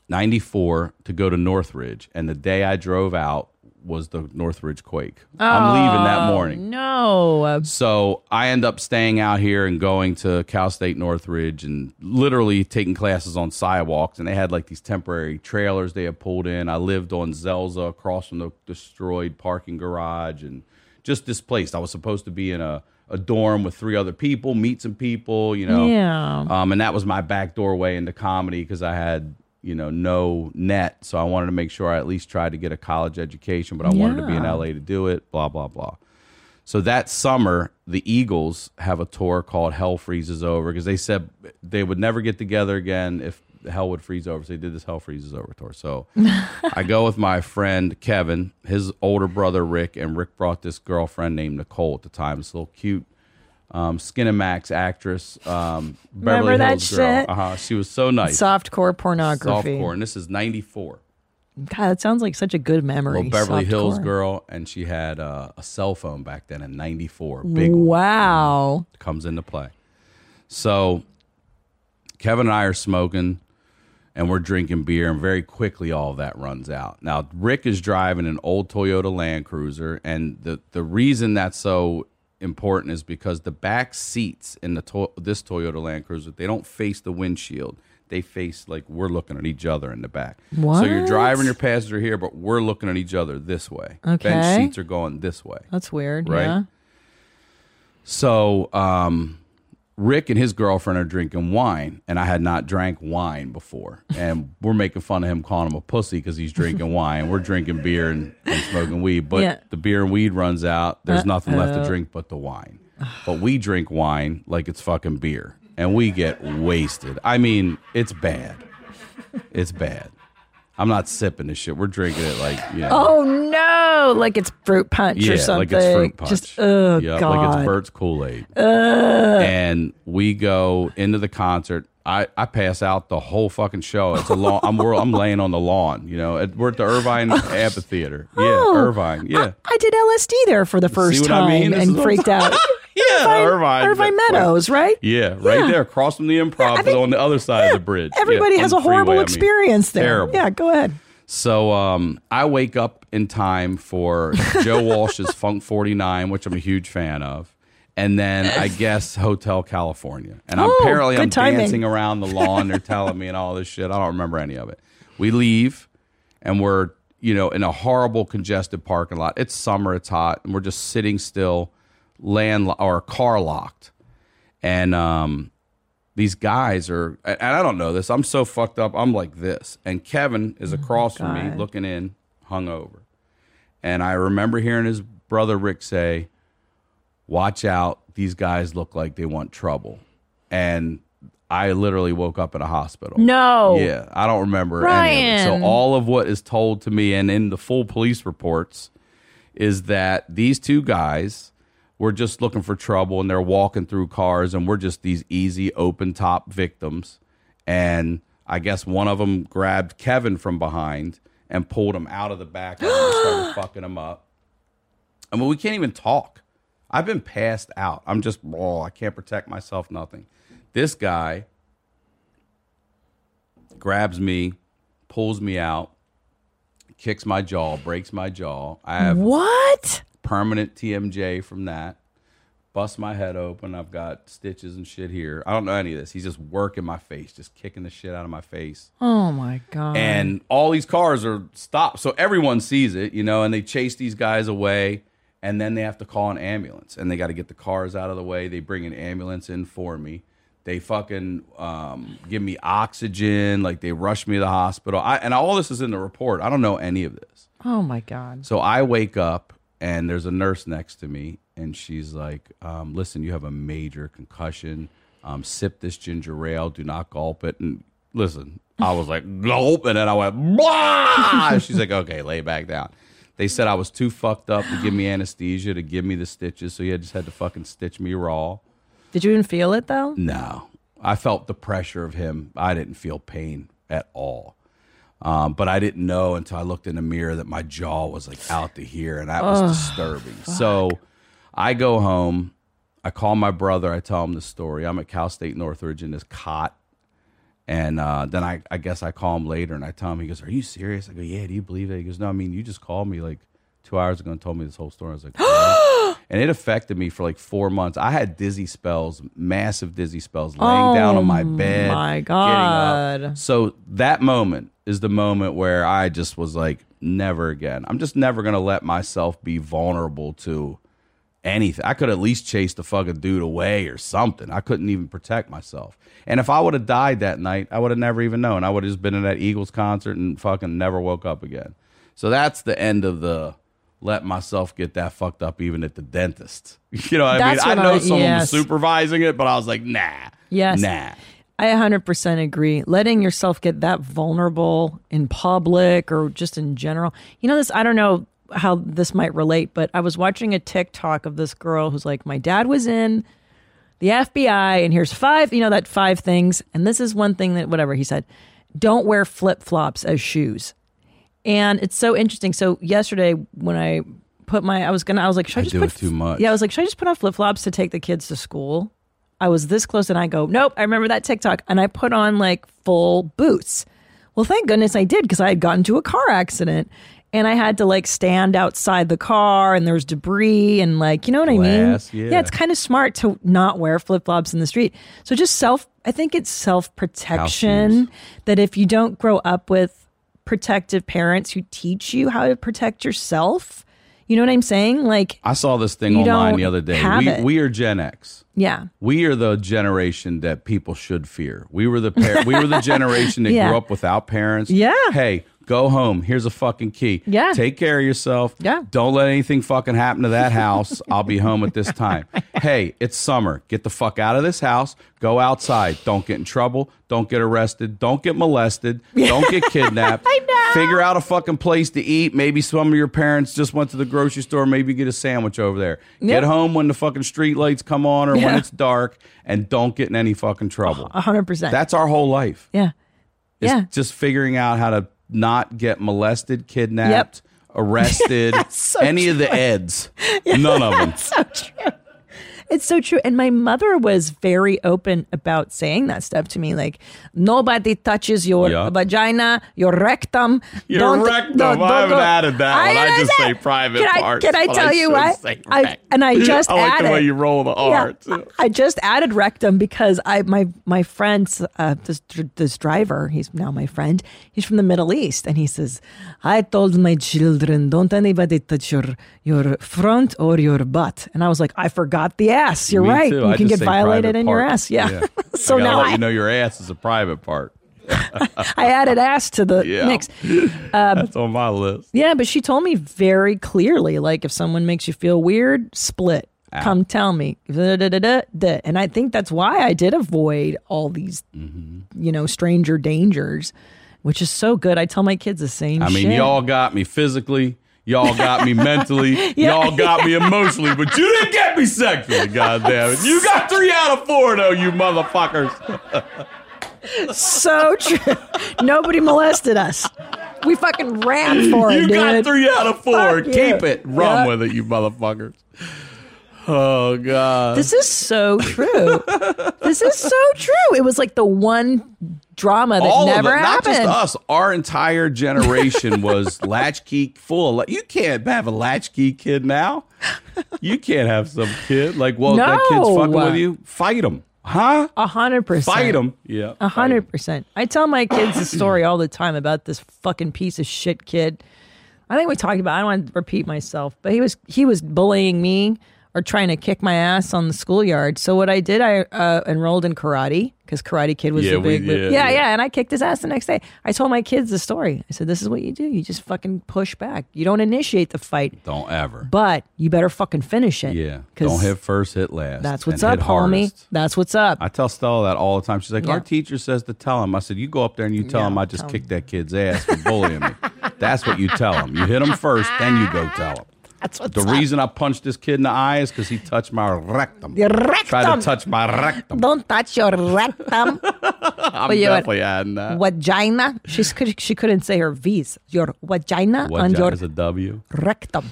[SPEAKER 5] '94 to go to Northridge, and the day I drove out was the Northridge quake. I'm leaving that morning.
[SPEAKER 2] No.
[SPEAKER 5] So I end up staying out here and going to Cal State Northridge and literally taking classes on sidewalks. And they had like these temporary trailers they had pulled in. I lived on Zelzah across from the destroyed parking garage and just displaced. I was supposed to be in a, a dorm with three other people, meet some people, you know.
[SPEAKER 2] Yeah.
[SPEAKER 5] Um, and that was my back doorway into comedy because I had, you know, no net. So I wanted to make sure I at least tried to get a college education, but I wanted to be in LA to do it, blah, blah, blah. So that summer, the Eagles have a tour called Hell Freezes Over because they said they would never get together again if hell would freeze over. So they did this Hell Freezes Over tour. So I go with my friend Kevin, his older brother Rick, and Rick brought this girlfriend named Nicole at the time, this little cute um, Skinamax actress, um, Beverly
[SPEAKER 2] Remember that
[SPEAKER 5] Hills girl.
[SPEAKER 2] shit?
[SPEAKER 5] Uh-huh. She was so nice.
[SPEAKER 2] Softcore pornography.
[SPEAKER 5] Softcore. And this is 94.
[SPEAKER 2] God, that sounds like such a good memory.
[SPEAKER 5] Little Beverly Hills
[SPEAKER 2] Softcore.
[SPEAKER 5] girl. And she had uh, a cell phone back then in 94. Big one.
[SPEAKER 2] Wow.
[SPEAKER 5] comes into play. So Kevin and I are smoking and we're drinking beer, and very quickly all of that runs out. Now Rick is driving an old Toyota Land Cruiser, and the the reason that's so important is because the back seats in the to- this Toyota Land Cruiser they don't face the windshield. They face like we're looking at each other in the back. What? So you're driving your passenger here, but we're looking at each other this way.
[SPEAKER 2] Okay.
[SPEAKER 5] Bench seats are going this way.
[SPEAKER 2] That's weird.
[SPEAKER 5] Right.
[SPEAKER 2] Yeah.
[SPEAKER 5] So um, Rick and his girlfriend are drinking wine, and I had not drank wine before, and we're making fun of him, calling him a pussy because he's drinking wine. We're drinking beer and, and smoking weed, but
[SPEAKER 2] Yeah.
[SPEAKER 5] the beer and weed runs out. There's nothing left to drink but the wine. But we drink wine like it's fucking beer, and we get wasted. I mean, it's bad. It's bad. I'm not sipping this shit. We're drinking it like you know.
[SPEAKER 2] Oh no! Like it's fruit punch
[SPEAKER 5] Yeah,
[SPEAKER 2] or something.
[SPEAKER 5] like it's fruit punch.
[SPEAKER 2] Just oh
[SPEAKER 5] Yep,
[SPEAKER 2] god.
[SPEAKER 5] like it's Bert's Kool Aid. And we go into the concert. I, I pass out the whole fucking show. It's a long. I'm I'm laying on the lawn. You know, at, we're at the Irvine oh. Amphitheater. Yeah,
[SPEAKER 2] Oh,
[SPEAKER 5] Irvine. Yeah,
[SPEAKER 2] I did LSD there for the first
[SPEAKER 5] what I
[SPEAKER 2] time
[SPEAKER 5] mean?
[SPEAKER 2] And freaked out.
[SPEAKER 5] Yeah, Irvine.
[SPEAKER 2] Irvine Meadows, right?
[SPEAKER 5] Yeah, right
[SPEAKER 2] Yeah.
[SPEAKER 5] there, across from the improv, on the other side of the bridge.
[SPEAKER 2] Everybody has a horrible
[SPEAKER 5] freeway, I mean.
[SPEAKER 2] experience there.
[SPEAKER 5] Terrible.
[SPEAKER 2] Yeah, go ahead.
[SPEAKER 5] So um, I wake up in time for Joe Walsh's Funk 49, which I'm a huge fan of. And then I guess Hotel California. And
[SPEAKER 2] Oh,
[SPEAKER 5] apparently I'm
[SPEAKER 2] timing.
[SPEAKER 5] dancing around the lawn. They're telling me and all this shit. I don't remember any of it. We leave and we're, you know, in a horrible congested parking lot. It's summer, it's hot, and we're just sitting still, land or car locked. And um, these guys are and I don't know this. I'm so fucked up. I'm like this. And Kevin is across from me looking in, hungover. And I remember hearing his brother Rick say, Watch out, these guys look like they want trouble. And I literally woke up in a hospital.
[SPEAKER 2] No.
[SPEAKER 5] Yeah, I don't remember any of it.
[SPEAKER 2] Ryan.
[SPEAKER 5] So all of what is told to me and in the full police reports is that these two guys were just looking for trouble and they're walking through cars and we're just these easy open top victims and I guess one of them grabbed Kevin from behind and pulled him out of the back and started fucking him up. I mean, we can't even talk. I've been passed out. I'm just, oh, I can't protect myself, nothing. This guy grabs me, pulls me out, kicks my jaw, breaks my jaw. I have
[SPEAKER 2] What?
[SPEAKER 5] Permanent TMJ from that. Bust my head open. I've got stitches and shit here. I don't know any of this. He's just working my face, just kicking the shit out of my face.
[SPEAKER 2] Oh my god.
[SPEAKER 5] And all these cars are stopped. So everyone sees it, you know, and they chase these guys away. And then they have to call an ambulance and they got to get the cars out of the way. They bring an ambulance in for me. They fucking um, give me oxygen. Like they rush me to the hospital. I, and all this is in the report. I don't know any of this.
[SPEAKER 2] oh my god.
[SPEAKER 5] So I wake up and there's a nurse next to me, and she's like, um, "Listen, you have a major concussion. Um, sip this ginger ale. Do not gulp it." And listen, I was like, gulp. And then I went, blah. She's like, okay, lay back down. They said I was too fucked up to give me anesthesia, to give me the stitches. So you just had to fucking stitch me raw.
[SPEAKER 2] Did you even feel it though?
[SPEAKER 5] No, I felt the pressure of him. I didn't feel pain at all. Um, but I didn't know until I looked in the mirror that my jaw was like out to here, and that was disturbing. So I go home. I call my brother. I tell him the story. I'm at Cal State Northridge in this cot. And uh, then I, I guess I call him later and I tell him, he goes, Are you serious? I go, Yeah, do you believe that? He goes, No, I mean, you just called me like two hours ago and told me this whole story. I was like? And it affected me for like four months. I had dizzy spells, massive dizzy spells, laying oh down on my bed.
[SPEAKER 2] Oh my
[SPEAKER 5] getting up.
[SPEAKER 2] God.
[SPEAKER 5] So that moment is the moment where I just was like, Never again. I'm just never going to let myself be vulnerable to anything. I could at least chase the fucking dude away or something. I couldn't even protect myself. And if I would have died that night, I would have never even known. I would have just been in that Eagles concert and fucking never woke up again. So that's the end of the let myself get that fucked up even at the dentist. You know what
[SPEAKER 2] That's
[SPEAKER 5] I mean?
[SPEAKER 2] what
[SPEAKER 5] I know
[SPEAKER 2] I-
[SPEAKER 5] someone
[SPEAKER 2] yes.
[SPEAKER 5] was supervising it, but I was like, nah.
[SPEAKER 2] Yes.
[SPEAKER 5] Nah.
[SPEAKER 2] I 100% agree. Letting yourself get that vulnerable in public or just in general. You know, this, I don't know how this might relate, but I was watching a TikTok of this girl who's like, my dad was in the FBI, and here's five, you know, that five things. And this is one thing that, whatever he said, don't wear flip flops as shoes. And it's so interesting. So yesterday, when I put my, I was gonna, I was like, should I,
[SPEAKER 5] I
[SPEAKER 2] just
[SPEAKER 5] do
[SPEAKER 2] put
[SPEAKER 5] it too much.
[SPEAKER 2] Yeah, I was like, should I just put on flip flops to take the kids to school? I was this close, and I go, nope. I remember that TikTok, and I put on like full boots. Well, thank goodness I did because I had gotten into a car accident. And I had to like stand outside the car and there was debris and like, you know what
[SPEAKER 5] Glass,
[SPEAKER 2] I mean?
[SPEAKER 5] yeah.
[SPEAKER 2] it's kind of smart to not wear flip flops in the street. So just self, I think it's self protection that if you don't grow up with protective parents who teach you how to protect yourself, you know what I'm saying? Like,
[SPEAKER 5] I saw this thing online the other day. We, we are Gen X.
[SPEAKER 2] yeah.
[SPEAKER 5] We are the generation that people should fear. We were the par- we were the generation that
[SPEAKER 2] Yeah.
[SPEAKER 5] grew up without parents.
[SPEAKER 2] Yeah.
[SPEAKER 5] Hey, go home. Here's a fucking key.
[SPEAKER 2] Yeah.
[SPEAKER 5] Take care of yourself.
[SPEAKER 2] Yeah.
[SPEAKER 5] Don't let anything fucking happen to that house. I'll be home at this time. Hey, it's summer. Get the fuck out of this house. Go outside. Don't get in trouble. Don't get arrested. Don't get molested. Don't get kidnapped.
[SPEAKER 2] I know.
[SPEAKER 5] Figure out a fucking place to eat. Maybe some of your parents just went to the grocery store. Maybe get a sandwich over there. Get home when the fucking street lights come on or when it's dark and don't get in any fucking trouble.
[SPEAKER 2] A hundred percent.
[SPEAKER 5] That's our whole life.
[SPEAKER 2] yeah.
[SPEAKER 5] It's
[SPEAKER 2] Yeah.
[SPEAKER 5] just figuring out how to not get molested, kidnapped, arrested,
[SPEAKER 2] so
[SPEAKER 5] any of the eds. None of them.
[SPEAKER 2] so true. It's so true. And my mother was very open about saying that stuff to me. Like, nobody touches your
[SPEAKER 5] Yeah.
[SPEAKER 2] vagina, your rectum.
[SPEAKER 5] Your
[SPEAKER 2] Don't-
[SPEAKER 5] rectum.
[SPEAKER 2] don't-
[SPEAKER 5] I haven't added that one. I just say private
[SPEAKER 2] can
[SPEAKER 5] parts,
[SPEAKER 2] I, can I tell
[SPEAKER 5] I
[SPEAKER 2] you what? I, and I just
[SPEAKER 5] I like
[SPEAKER 2] added.
[SPEAKER 5] the way you roll the R.
[SPEAKER 2] Yeah. I just added rectum because I my my friend's uh, this this driver. He's now my friend. He's from the Middle East, and he says, "I told my children, don't anybody touch your your front or your butt." And I was like, "I forgot the ass. You're
[SPEAKER 5] Me
[SPEAKER 2] right.
[SPEAKER 5] too.
[SPEAKER 2] You
[SPEAKER 5] I
[SPEAKER 2] can get violated in your ass. Yeah. so
[SPEAKER 5] I
[SPEAKER 2] now I,
[SPEAKER 5] you know your ass is a private part.
[SPEAKER 2] I added ass to the
[SPEAKER 5] Yeah.
[SPEAKER 2] mix.
[SPEAKER 5] That's on my list.
[SPEAKER 2] Yeah, but she told me very clearly, like if someone makes you feel weird, split. Come tell me. Da, da, da, da, da. And I think that's why I did avoid all these,
[SPEAKER 5] Mm-hmm.
[SPEAKER 2] you know, stranger dangers, which is so good. I tell my kids the same
[SPEAKER 5] I mean,
[SPEAKER 2] shit.
[SPEAKER 5] y'all got me physically. Y'all got me mentally. Y'all got me emotionally, but you didn't get me sexually. God damn it! You got three out of four, though, you motherfuckers.
[SPEAKER 2] so true. Nobody molested us. We fucking ran for it,
[SPEAKER 5] You
[SPEAKER 2] dude.
[SPEAKER 5] got three out of four.
[SPEAKER 2] Fuck
[SPEAKER 5] Keep
[SPEAKER 2] you.
[SPEAKER 5] it. Run
[SPEAKER 2] Yeah.
[SPEAKER 5] with it, you motherfuckers. Oh God.
[SPEAKER 2] This is so true. this is so true. It was like the one drama that
[SPEAKER 5] All
[SPEAKER 2] never
[SPEAKER 5] of it, not
[SPEAKER 2] happened.
[SPEAKER 5] just us. Our entire generation was latchkey full. Of, you can't have a latchkey kid now. You can't have some kid like, well, that kid's fucking with you. Fight him, huh?
[SPEAKER 2] A hundred percent.
[SPEAKER 5] Fight him. Yeah,
[SPEAKER 2] A hundred percent. I tell my kids the story all the time about this fucking piece of shit kid. I think we talked about. I don't want to repeat myself, but he was he was bullying me are trying to kick my ass on the schoolyard. So what I did, I uh, enrolled in karate because Karate Kid was
[SPEAKER 5] Yeah,
[SPEAKER 2] the
[SPEAKER 5] we-
[SPEAKER 2] big,
[SPEAKER 5] yeah,
[SPEAKER 2] yeah,
[SPEAKER 5] yeah.
[SPEAKER 2] yeah, and I kicked his ass the next day. I told my kids the story. I said, "This is what you do. You just fucking push back. You don't initiate the fight,
[SPEAKER 5] Don't ever.
[SPEAKER 2] but you better fucking finish it.
[SPEAKER 5] Yeah, Don't hit first, hit last.
[SPEAKER 2] That's what's up, homie. That's what's up.
[SPEAKER 5] I tell Stella that all the time. She's like,
[SPEAKER 2] Yeah.
[SPEAKER 5] our teacher says to tell him. I said, you go up there and you tell
[SPEAKER 2] Yeah,
[SPEAKER 5] him I just
[SPEAKER 2] tell him.
[SPEAKER 5] kicked that kid's ass for bullying me. That's what you tell him. You hit him first, then you go tell him.
[SPEAKER 2] That's what's
[SPEAKER 5] The
[SPEAKER 2] up.
[SPEAKER 5] reason I punched this kid in the eye is because he touched my rectum.
[SPEAKER 2] Your
[SPEAKER 5] Tried to touch my rectum.
[SPEAKER 2] Don't touch your rectum.
[SPEAKER 5] I'm
[SPEAKER 2] But you were-
[SPEAKER 5] definitely adding that.
[SPEAKER 2] vagina. She's, she couldn't say her V's. Your vagina
[SPEAKER 5] What
[SPEAKER 2] on
[SPEAKER 5] job
[SPEAKER 2] your
[SPEAKER 5] is a W?
[SPEAKER 2] rectum.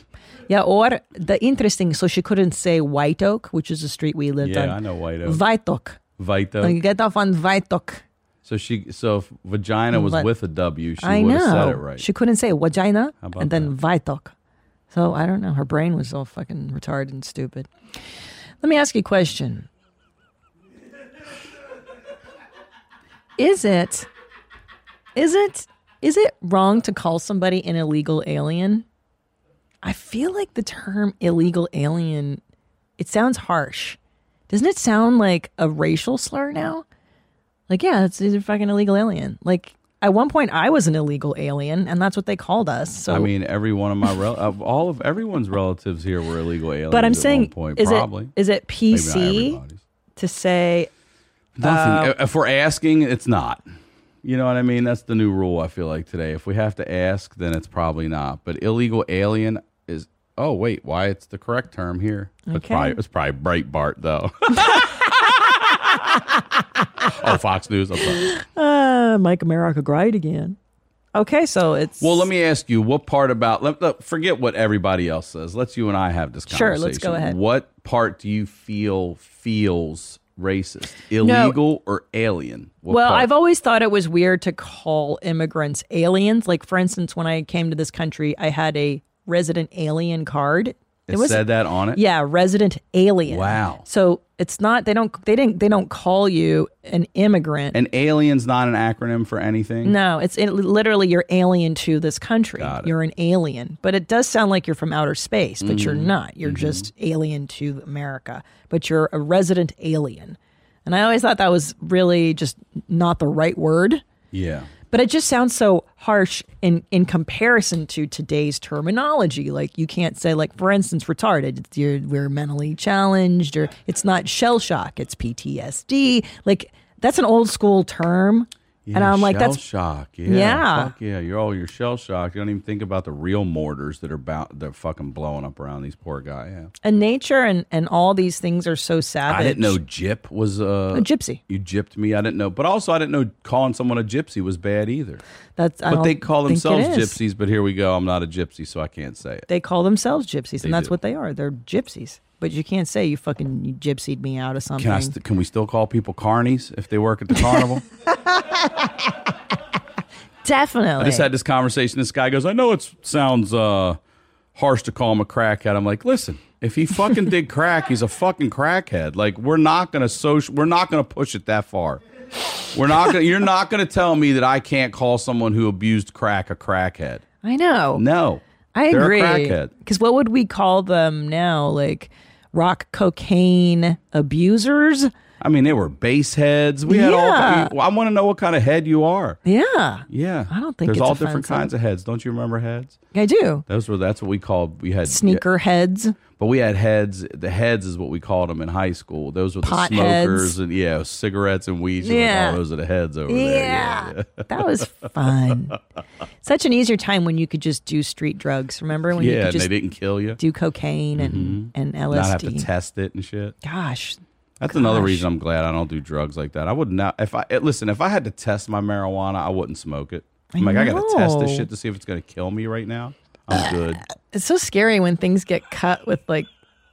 [SPEAKER 2] Yeah, or the interesting, so she couldn't say White Oak, which is a street we lived on.
[SPEAKER 5] Yeah, I know White Oak.
[SPEAKER 2] White Oak.
[SPEAKER 5] Vito.
[SPEAKER 2] Like, get off on White Oak.
[SPEAKER 5] So she, so if vagina was
[SPEAKER 2] But-
[SPEAKER 5] with a W, she
[SPEAKER 2] I
[SPEAKER 5] would have
[SPEAKER 2] know.
[SPEAKER 5] said it right.
[SPEAKER 2] She couldn't say vagina
[SPEAKER 5] about
[SPEAKER 2] and then White Oak. So I don't know. Her brain was all fucking retarded and stupid. Let me ask you a question. Is it is it is it wrong to call somebody an illegal alien? I feel like the term illegal alien it sounds harsh. Doesn't it sound like a racial slur now? Like, yeah, it's, it's a fucking illegal alien. Like, at one point, I was an illegal alien, and that's what they called us. So,
[SPEAKER 5] I mean, every one of my rel- all of everyone's relatives here were illegal aliens.
[SPEAKER 2] but I'm saying,
[SPEAKER 5] point,
[SPEAKER 2] is
[SPEAKER 5] probably.
[SPEAKER 2] it is it PC to say
[SPEAKER 5] Nothing. Uh, if we're asking, it's not. You know what I mean? That's the new rule. I feel like today. If we have to ask, then it's probably not. But illegal alien is. Oh wait, why? It's the correct term here. It's
[SPEAKER 2] Okay.
[SPEAKER 5] probably, it's probably Breitbart though. oh, Fox News. I'm sorry.
[SPEAKER 2] uh, "Make America Great Again"? Okay, so it's
[SPEAKER 5] Well, let me ask you, what part about let, let- forget what everybody else says. Let's you and I have this conversation.
[SPEAKER 2] Sure, let's go ahead.
[SPEAKER 5] What part do you feel feels racist? Illegal or alien? What
[SPEAKER 2] Well,
[SPEAKER 5] part?
[SPEAKER 2] I've always thought it was weird to call immigrants aliens. Like, for instance, when I came to this country, I had a resident alien card.
[SPEAKER 5] It said that on it.
[SPEAKER 2] Yeah, resident alien.
[SPEAKER 5] Wow.
[SPEAKER 2] So it's not they don't they didn't they don't call you an immigrant.
[SPEAKER 5] An alien's not an acronym for anything.
[SPEAKER 2] no, it's it, literally you're alien to this country.
[SPEAKER 5] It.
[SPEAKER 2] You're an alien, but it does sound like you're from outer space, but
[SPEAKER 5] Mm-hmm.
[SPEAKER 2] you're not. You're just alien to America, but you're a resident alien. And I always thought that was really just not the right word.
[SPEAKER 5] Yeah.
[SPEAKER 2] But it just sounds so harsh in, in comparison to today's terminology. Like you can't say, like for instance, retarded. You're, we're mentally challenged, or it's not shell shock. It's PTSD. Like that's an old school term,
[SPEAKER 5] Yeah,
[SPEAKER 2] and I'm like, that's
[SPEAKER 5] shock. Yeah,
[SPEAKER 2] Yeah.
[SPEAKER 5] fuck yeah. You're all you're shell shocked. You don't even think about the real mortars that are about they're fucking blowing up around these poor guys. Yeah.
[SPEAKER 2] and nature and and all these things are so savage.
[SPEAKER 5] I didn't know gyp was uh,
[SPEAKER 2] a gypsy.
[SPEAKER 5] You gypped me. I didn't know, but also I didn't know calling someone a gypsy was bad either.
[SPEAKER 2] That's I
[SPEAKER 5] But they call themselves gypsies. But here we go. I'm not a gypsy, so I can't say it.
[SPEAKER 2] They call themselves gypsies,
[SPEAKER 5] They
[SPEAKER 2] and that's
[SPEAKER 5] do.
[SPEAKER 2] what they are. They're gypsies. But you can't say you fucking you gypsied me out of something.
[SPEAKER 5] Can I? St- can we still call people carnies if they work at the carnival?
[SPEAKER 2] Definitely.
[SPEAKER 5] I just had this conversation. This guy goes, "I know it sounds uh, harsh to call him a crackhead." I'm like, "Listen, if he fucking did crack, he's a fucking crackhead. Like, we're not gonna social. We're not gonna push it that far. We're not gonna. You're not gonna tell me that I can't call someone who abused crack a crackhead.
[SPEAKER 2] I know.
[SPEAKER 5] No,
[SPEAKER 2] I
[SPEAKER 5] They're
[SPEAKER 2] agree. Because what would we call them now? Like rock cocaine abusers?
[SPEAKER 5] I mean, they were base heads. We had
[SPEAKER 2] Yeah.
[SPEAKER 5] all. I want to know what kind of head you are.
[SPEAKER 2] Yeah,
[SPEAKER 5] Yeah,
[SPEAKER 2] I don't think
[SPEAKER 5] there's
[SPEAKER 2] it's
[SPEAKER 5] all different
[SPEAKER 2] offensive.
[SPEAKER 5] kinds of heads. Don't you remember heads?
[SPEAKER 2] I do.
[SPEAKER 5] Those were that's what we called. We had
[SPEAKER 2] Sneaker heads.
[SPEAKER 5] But we had heads. The heads is what we called them in high school. Those were the
[SPEAKER 2] Pot
[SPEAKER 5] smokers
[SPEAKER 2] heads.
[SPEAKER 5] and yeah, cigarettes and weeds. You're like, oh,
[SPEAKER 2] Yeah.
[SPEAKER 5] oh, those are the heads over there.
[SPEAKER 2] Yeah,
[SPEAKER 5] Yeah,
[SPEAKER 2] that was fun. Such an easier time when you could just do street drugs. Remember when
[SPEAKER 5] yeah.
[SPEAKER 2] you
[SPEAKER 5] and
[SPEAKER 2] could
[SPEAKER 5] they didn't kill you.
[SPEAKER 2] do cocaine and mm-hmm. and LSD?
[SPEAKER 5] Not have to test it and shit.
[SPEAKER 2] Gosh,
[SPEAKER 5] That's another reason I'm glad I don't do drugs like that. I would not. If I eh, listen, if I had to test my marijuana, I wouldn't smoke it. I'm like, I got to test this shit to see if it's going to kill me right now. I'm good.
[SPEAKER 2] it's so scary when things get cut with like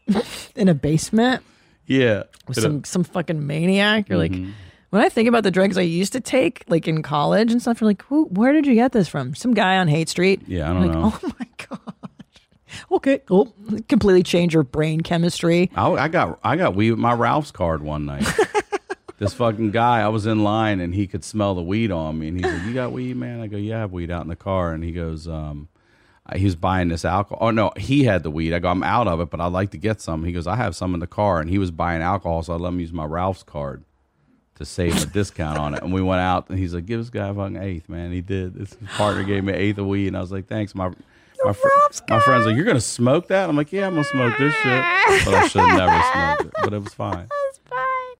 [SPEAKER 2] in a basement.
[SPEAKER 5] Yeah.
[SPEAKER 2] with
[SPEAKER 5] It-
[SPEAKER 2] some some fucking maniac. You're
[SPEAKER 5] Mm-hmm.
[SPEAKER 2] like, when I think about the drugs I used to take, like in college and stuff, you're like, Who, where did you get this from? Some guy on Haight Street.
[SPEAKER 5] Yeah, I
[SPEAKER 2] I'm
[SPEAKER 5] don't
[SPEAKER 2] like,
[SPEAKER 5] know.
[SPEAKER 2] oh my gosh. Okay, cool. Completely change your brain chemistry.
[SPEAKER 5] I, I got I got weed with my Ralph's card one night. this fucking guy, I was in line and he could smell the weed on me, and he said, "You got weed, man?" I go, "Yeah, I have weed out in the car." And he goes, um, uh, he was buying this alcohol. Oh no, he had the weed. I go, I'm out of it, but I'd like to get some. He goes, I have some in the car, and he was buying alcohol, so I let him use my Ralph's card to save a discount on it. And we went out, and he's like, "Give this guy a fucking eighth, man." He did. His partner gave me an eighth of weed, and I was like, "Thanks, my." My, fr- my friend's like, "You're gonna smoke that?" I'm like, "Yeah, I'm gonna smoke this shit," but I should have never smoked it. But it was fine. That's fine.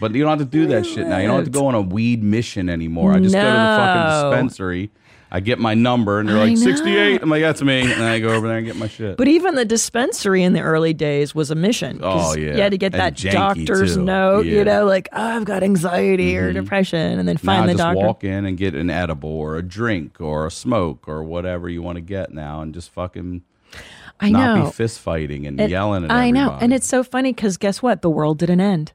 [SPEAKER 5] But you don't have to do that shit now. You don't have to go on a weed mission anymore. I just go to the fucking
[SPEAKER 2] No.
[SPEAKER 5] dispensary. I get my number, and they're
[SPEAKER 2] I
[SPEAKER 5] like
[SPEAKER 2] know.
[SPEAKER 5] 68. I'm like, that's me. And then I go over there and get my shit.
[SPEAKER 2] But even the dispensary in the early days was a mission.
[SPEAKER 5] Oh, yeah.
[SPEAKER 2] You had to get that doctor's
[SPEAKER 5] too.
[SPEAKER 2] note,
[SPEAKER 5] Yeah. Mm-hmm.
[SPEAKER 2] you know, like, oh, I've got anxiety or depression, and then
[SPEAKER 5] now
[SPEAKER 2] find
[SPEAKER 5] I
[SPEAKER 2] the
[SPEAKER 5] just
[SPEAKER 2] doctor.
[SPEAKER 5] walk in and get an edible or a drink or a smoke or whatever you want to get now, and just fucking
[SPEAKER 2] I
[SPEAKER 5] not
[SPEAKER 2] know.
[SPEAKER 5] be fist fighting and
[SPEAKER 2] And-
[SPEAKER 5] yelling at
[SPEAKER 2] I know. And it's so funny because guess what? The world didn't end.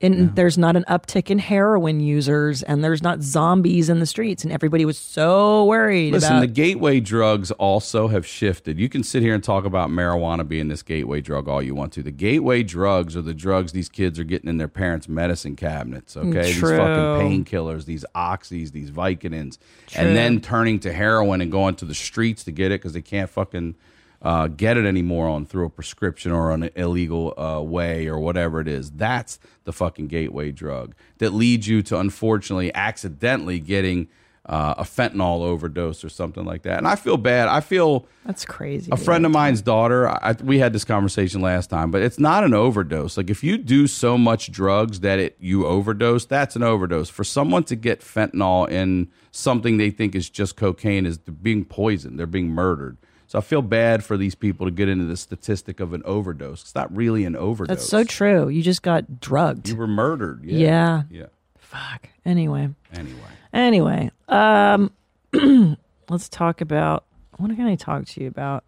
[SPEAKER 2] And there's not an uptick in heroin users, and there's not zombies in the streets, and everybody was so worried
[SPEAKER 5] Listen,
[SPEAKER 2] about.
[SPEAKER 5] the gateway drugs also have shifted. You can sit here and talk about marijuana being this gateway drug all you want to. The gateway drugs are the drugs these kids are getting in their parents' medicine cabinets, mm, okay? These fucking painkillers, these oxys, these Vicodins,
[SPEAKER 2] True.
[SPEAKER 5] and then turning to heroin and going to the streets to get it because they can't fucking uh, get it anymore on through a prescription or an illegal uh, way or whatever it is. That's the fucking gateway drug that leads you to unfortunately accidentally getting uh, a fentanyl overdose or something like that. And I feel bad. I feel
[SPEAKER 2] That's crazy.
[SPEAKER 5] a
[SPEAKER 2] dude.
[SPEAKER 5] friend of mine's daughter. I, we had this conversation last time, but it's not an overdose. Like if you do so much drugs that it you overdose, that's an overdose. For someone to get fentanyl in something they think is just cocaine is being poisoned. They're being murdered. So I feel bad for these people to get into the statistic of an overdose. It's not really an overdose.
[SPEAKER 2] That's so true. You just got drugged.
[SPEAKER 5] You were murdered. Yeah.
[SPEAKER 2] Yeah.
[SPEAKER 5] Yeah.
[SPEAKER 2] Fuck. Anyway.
[SPEAKER 5] Anyway.
[SPEAKER 2] Anyway, um, let's talk about what can I talk to you about?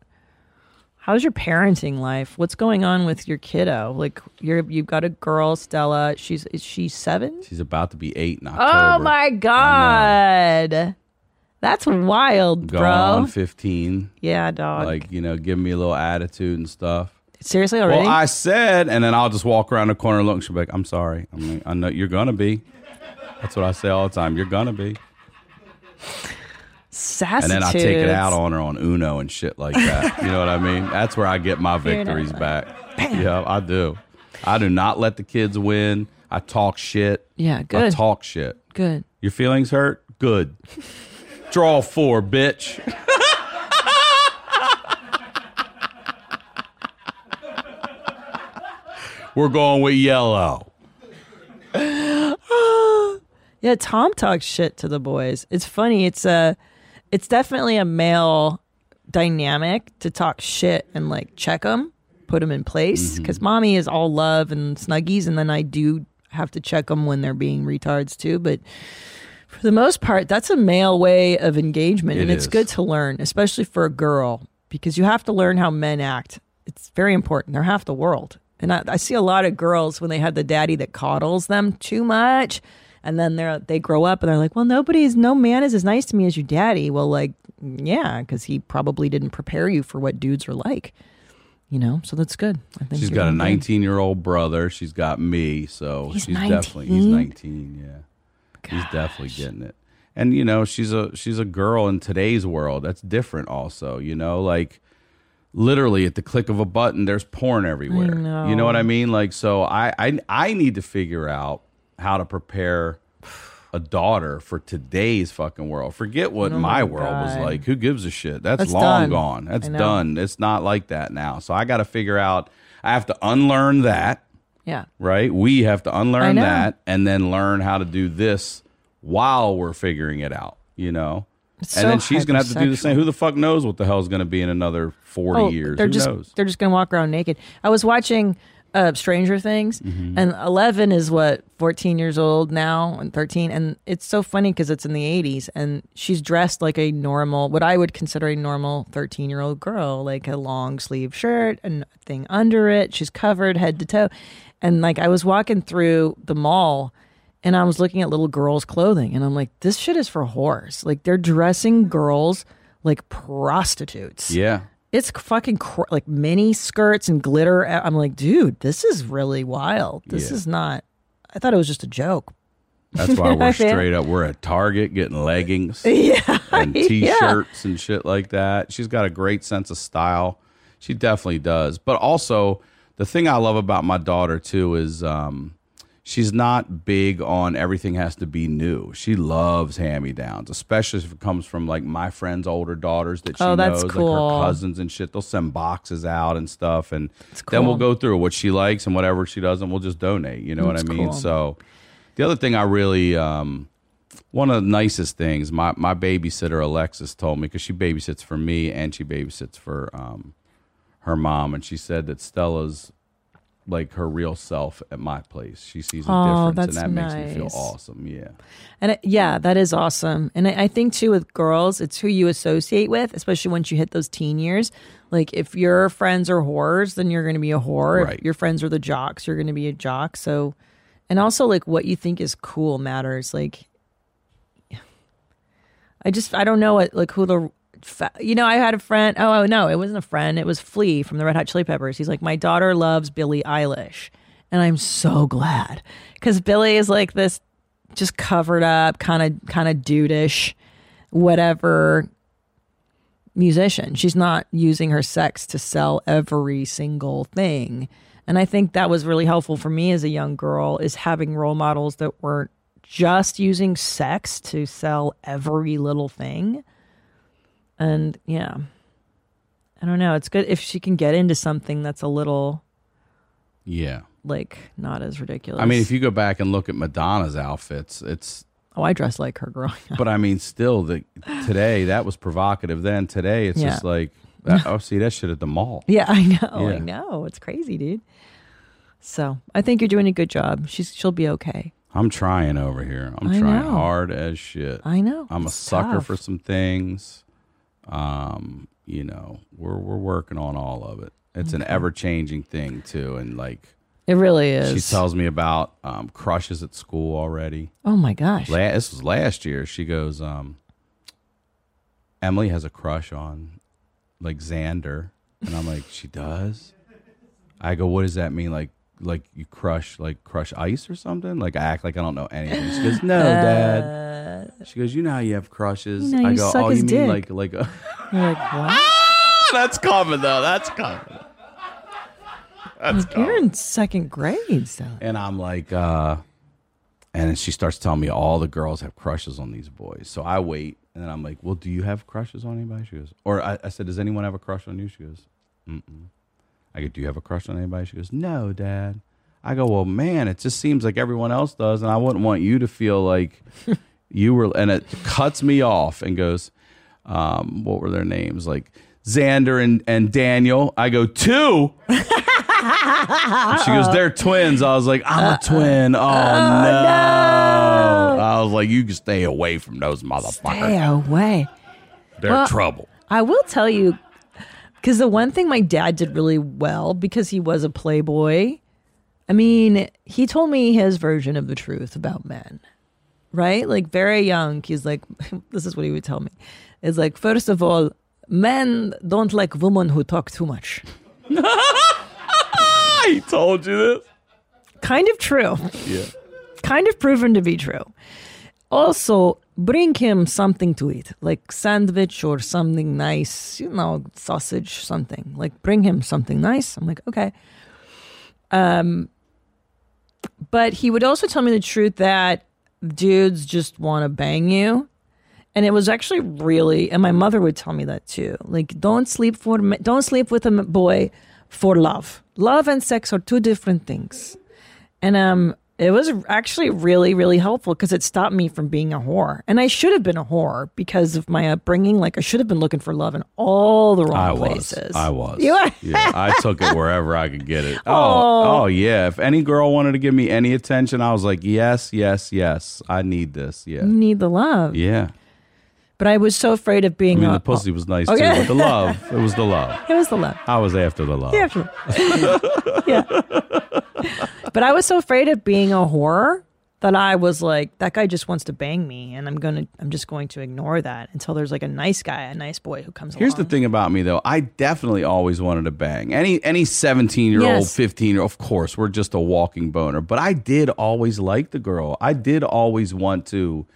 [SPEAKER 2] How's your parenting life? What's going on with your kiddo? Like you're you've got a girl, Stella. She's is she seven?
[SPEAKER 5] She's about to be eight in October.
[SPEAKER 2] Oh my god, that's wild, bro.
[SPEAKER 5] on 15.
[SPEAKER 2] yeah, dog.
[SPEAKER 5] Like, you know, giving me a little attitude and stuff.
[SPEAKER 2] Seriously already?
[SPEAKER 5] Well, I said, and then I'll just walk around the corner and look, and she'll be like, I'm sorry. I mean, I know you're going to be. That's what I say all the time. You're going to be.
[SPEAKER 2] Sassitudes.
[SPEAKER 5] And then I take it out on her on Uno and shit like that. you know what I mean? That's where I get my victories back. Yeah, I do. I do not let the kids win. I talk shit.
[SPEAKER 2] Yeah, good.
[SPEAKER 5] I talk shit.
[SPEAKER 2] Good.
[SPEAKER 5] Your feelings hurt? Good. Draw four, bitch. We're going with yellow.
[SPEAKER 2] Yeah, Tom talks shit to the boys. It's funny. It's a, it's definitely a male dynamic to talk shit and like check them, put them in place.
[SPEAKER 5] Mm-hmm.
[SPEAKER 2] Because mommy is all love and snuggies, and then I do have to check them when they're being retards too. But for the most part, that's a male way of engagement,
[SPEAKER 5] It
[SPEAKER 2] and it's
[SPEAKER 5] is.
[SPEAKER 2] good to learn, especially for a girl, because you have to learn how men act. It's very important. They're half the world. And I, I see a lot of girls when they have the daddy that coddles them too much, and then they're they grow up and they're like, well, nobody's no man is as nice to me as your daddy. Well, like, yeah, because he probably didn't prepare you for what dudes are like, you know. So that's good. I think
[SPEAKER 5] She's got a 19 year old brother. She's got me. So
[SPEAKER 2] He's
[SPEAKER 5] she's definitely he's
[SPEAKER 2] 19?
[SPEAKER 5] 19. Yeah, he's definitely getting it. And you know, she's a she's a girl in today's world. That's different. Also, you know, like literally at the click of a button, there's porn everywhere.
[SPEAKER 2] know.
[SPEAKER 5] You know what I mean? Like, so I I I need to figure out how to prepare a daughter for today's fucking world. Forget what
[SPEAKER 2] Oh
[SPEAKER 5] my
[SPEAKER 2] my
[SPEAKER 5] world was like. Who gives a shit? That's,
[SPEAKER 2] That's
[SPEAKER 5] long
[SPEAKER 2] done.
[SPEAKER 5] gone. That's done. It's not like that now. So I got to figure out. I have to unlearn that.
[SPEAKER 2] Yeah.
[SPEAKER 5] Right? We have to unlearn that and then learn how to do this while we're figuring it out. You know.
[SPEAKER 2] It's
[SPEAKER 5] and
[SPEAKER 2] so
[SPEAKER 5] then she's gonna have to do the same. Who the fuck knows what the hell's gonna be in another forty
[SPEAKER 2] Oh,
[SPEAKER 5] years?
[SPEAKER 2] They're
[SPEAKER 5] Who
[SPEAKER 2] just
[SPEAKER 5] knows?
[SPEAKER 2] they're just gonna walk around naked. I was watching uh, Stranger Things,
[SPEAKER 5] Mm-hmm.
[SPEAKER 2] and Eleven is what fourteen years old now, and thirteen, and it's so funny because it's in the eighties, and she's dressed like a normal, what I would consider a normal thirteen year old girl, like a long sleeve shirt and thing under it. She's covered head to toe, and like I was walking through the mall. And I was looking at little girls' clothing, and I'm like, "This shit is for whores. Like they're dressing girls like prostitutes."
[SPEAKER 5] yeah.
[SPEAKER 2] it's fucking cr- like mini skirts and glitter. I'm like, dude, this is really wild. This
[SPEAKER 5] Yeah.
[SPEAKER 2] is not. I thought it was just a joke.
[SPEAKER 5] That's why we're straight up. We're at Target getting leggings
[SPEAKER 2] Yeah.
[SPEAKER 5] and t-shirts and shit like that. She's got a great sense of style. She definitely does. But also, the thing I love about my daughter too is um, she's not big on everything has to be new. She loves hand-me-downs, especially if it comes from like my friends' older daughters that she
[SPEAKER 2] Oh, that's
[SPEAKER 5] knows,
[SPEAKER 2] cool.
[SPEAKER 5] like her cousins and shit. They'll send boxes out and stuff, and then we'll go through what she likes and whatever she doesn't, we'll just donate. You know what I mean?
[SPEAKER 2] cool.
[SPEAKER 5] So, the other thing I really um, one of the nicest things my, my babysitter Alexis told me because she babysits for me and she babysits for um, her mom, and she said that Stella's like her real self at my place. She sees a
[SPEAKER 2] Oh,
[SPEAKER 5] difference, and that makes me feel awesome. Yeah,
[SPEAKER 2] And it, yeah, that is awesome. And I, I think too with girls, it's who you associate with, especially once you hit those teen years. Like if your friends are whores, then you're going to be a whore.
[SPEAKER 5] Right.
[SPEAKER 2] If your friends are the jocks, you're going to be a jock. So, and also like what you think is cool matters. Like, I just I don't know what like who the you know I had a friend. Oh, oh no, it wasn't a friend. It was Flea from the Red Hot Chili Peppers. He's like my daughter loves Billie Eilish, and I'm so glad because Billie is like this just covered up kind of kind of dudeish whatever musician. She's not using her sex to sell every single thing. And I think that was really helpful for me as a young girl is having role models that weren't just using sex to sell every little thing. And yeah. I don't know. It's good if she can get into something that's a little
[SPEAKER 5] yeah.
[SPEAKER 2] like not as ridiculous.
[SPEAKER 5] I mean, if you go back and look at Madonna's outfits, it's
[SPEAKER 2] Oh, I dress like her growing up.
[SPEAKER 5] but I mean, still, the today that was provocative. Then today, it's
[SPEAKER 2] Yeah.
[SPEAKER 5] just like that, oh, see that shit at the mall.
[SPEAKER 2] Yeah, I know. I know. It's crazy, dude. So I think you're doing a good job. She's she'll be okay.
[SPEAKER 5] I'm trying over here. I'm
[SPEAKER 2] I
[SPEAKER 5] trying
[SPEAKER 2] know.
[SPEAKER 5] hard as shit.
[SPEAKER 2] I know.
[SPEAKER 5] I'm a
[SPEAKER 2] It's
[SPEAKER 5] sucker
[SPEAKER 2] tough.
[SPEAKER 5] for some things. Um, you know, we're we're working on all of it. It's an ever changing thing too, and like
[SPEAKER 2] It really is.
[SPEAKER 5] she tells me about um, crushes at school already.
[SPEAKER 2] oh my gosh.
[SPEAKER 5] La- this was last year. She goes, um, Emily has a crush on like Xander, and I'm like, she does. I go, what does that mean? Like, like you crush, like crush ice or something? Like I act like I don't know anything. She goes, no, dad. She goes, you know how you have crushes.
[SPEAKER 2] Uh, You know,
[SPEAKER 5] I
[SPEAKER 2] you
[SPEAKER 5] go,
[SPEAKER 2] suck
[SPEAKER 5] oh,
[SPEAKER 2] his
[SPEAKER 5] you mean
[SPEAKER 2] dick."
[SPEAKER 5] like like.
[SPEAKER 2] You're like, what?
[SPEAKER 5] That's common though. That's common. That's
[SPEAKER 2] Like, you're in second grade, so
[SPEAKER 5] And I'm like, uh, and then she starts telling me all the girls have crushes on these boys. So I wait, and then I'm like, well, do you have crushes on anybody? She goes, or I, I said, does anyone have a crush on you? She goes, mm-mm. I go, do you have a crush on anybody? She goes, no, dad. I go, well, man, it just seems like everyone else does, and I wouldn't want you to feel like you were. And it cuts me off and goes, um, what were their names? Like Xander and, and Daniel. I go, two. she goes, they're twins. I was like, I'm a twin. Oh, no. I was like, you can stay away from those motherfuckers.
[SPEAKER 2] stay away.
[SPEAKER 5] They're
[SPEAKER 2] Well-
[SPEAKER 5] trouble.
[SPEAKER 2] I will tell you, because the one thing my dad did really well, because he was a playboy, I mean, he told me his version of the truth about men, right? Like very young, he's like, this is what he would tell me. It's like, first of all, men don't like women who talk too much.
[SPEAKER 5] He told you this?
[SPEAKER 2] Kind of true.
[SPEAKER 5] Yeah.
[SPEAKER 2] kind of proven to be true. Also, bring him something to eat, like sandwich or something nice, you know, sausage, something. Like bring him something nice. I'm like, okay. Um but he would also tell me the truth that dudes just want to bang you. And it was actually really, and my mother would tell me that too. Like, don't sleep for, don't sleep with a boy for love. Love and sex are two different things. And um, it was actually really, really helpful because it stopped me from being a whore. And I should have been a whore because of my upbringing. Like I should have been looking for love in all the wrong
[SPEAKER 5] I was.
[SPEAKER 2] places.
[SPEAKER 5] I was.
[SPEAKER 2] You are?
[SPEAKER 5] yeah, I took it wherever I could get it. Oh, oh, oh, yeah. If any girl wanted to give me any attention, I was like, yes, yes, yes. I need this. Yeah.
[SPEAKER 2] You need the love.
[SPEAKER 5] Yeah.
[SPEAKER 2] But I was so afraid of being
[SPEAKER 5] I mean,
[SPEAKER 2] a,
[SPEAKER 5] the pussy was nice
[SPEAKER 2] Okay.
[SPEAKER 5] too, but the love, it was the love.
[SPEAKER 2] It was the love.
[SPEAKER 5] I was after the love.
[SPEAKER 2] Yeah, yeah. But I was so afraid of being a horror that I was like, that guy just wants to bang me, and I'm gonna, I'm just going to ignore that until there's like a nice guy, a nice boy who comes
[SPEAKER 5] Here's the thing about me though. I definitely always wanted to bang. Any any 17 year old,
[SPEAKER 2] Yes.
[SPEAKER 5] 15 year of course, we're just a walking boner. But I did always like the girl. I did always want to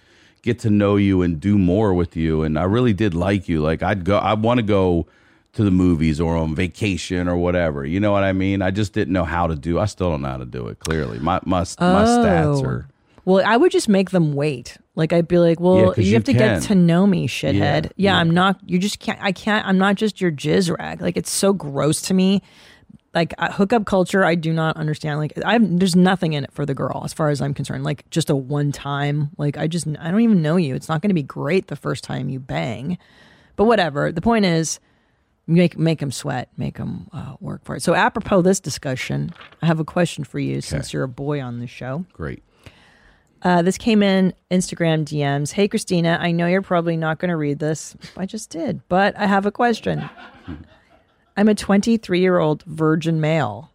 [SPEAKER 5] get to know you and do more with you. And I really did like you. Like I'd go I want to go to the movies or on vacation or whatever. You know what I mean? I just didn't know how to do. I still don't know how to do it. Clearly, my my my stats
[SPEAKER 2] Oh.
[SPEAKER 5] are.
[SPEAKER 2] Well, I would just make them wait. Like I'd be like, well,
[SPEAKER 5] Yeah,
[SPEAKER 2] you
[SPEAKER 5] you
[SPEAKER 2] have to get to know me, shithead.
[SPEAKER 5] Yeah,
[SPEAKER 2] Yeah,
[SPEAKER 5] yeah.
[SPEAKER 2] I'm not. You just can't. I can't. I'm not just your jizz rag. Like it's so gross to me. Like uh, hookup culture, I do not understand. Like I, there's nothing in it for the girl, as far as I'm concerned. Like just a one time. Like I just, I don't even know you. It's not going to be great the first time you bang, but whatever. The point is, make make them sweat, make them uh, work for it. So apropos this discussion, I have a question for you, since you're a boy on the show.
[SPEAKER 5] Great.
[SPEAKER 2] Uh, this came in Instagram DMs. Hey, Christina, I know you're probably not going to read this. I just did, but I have a question. I'm a 23 year old virgin male.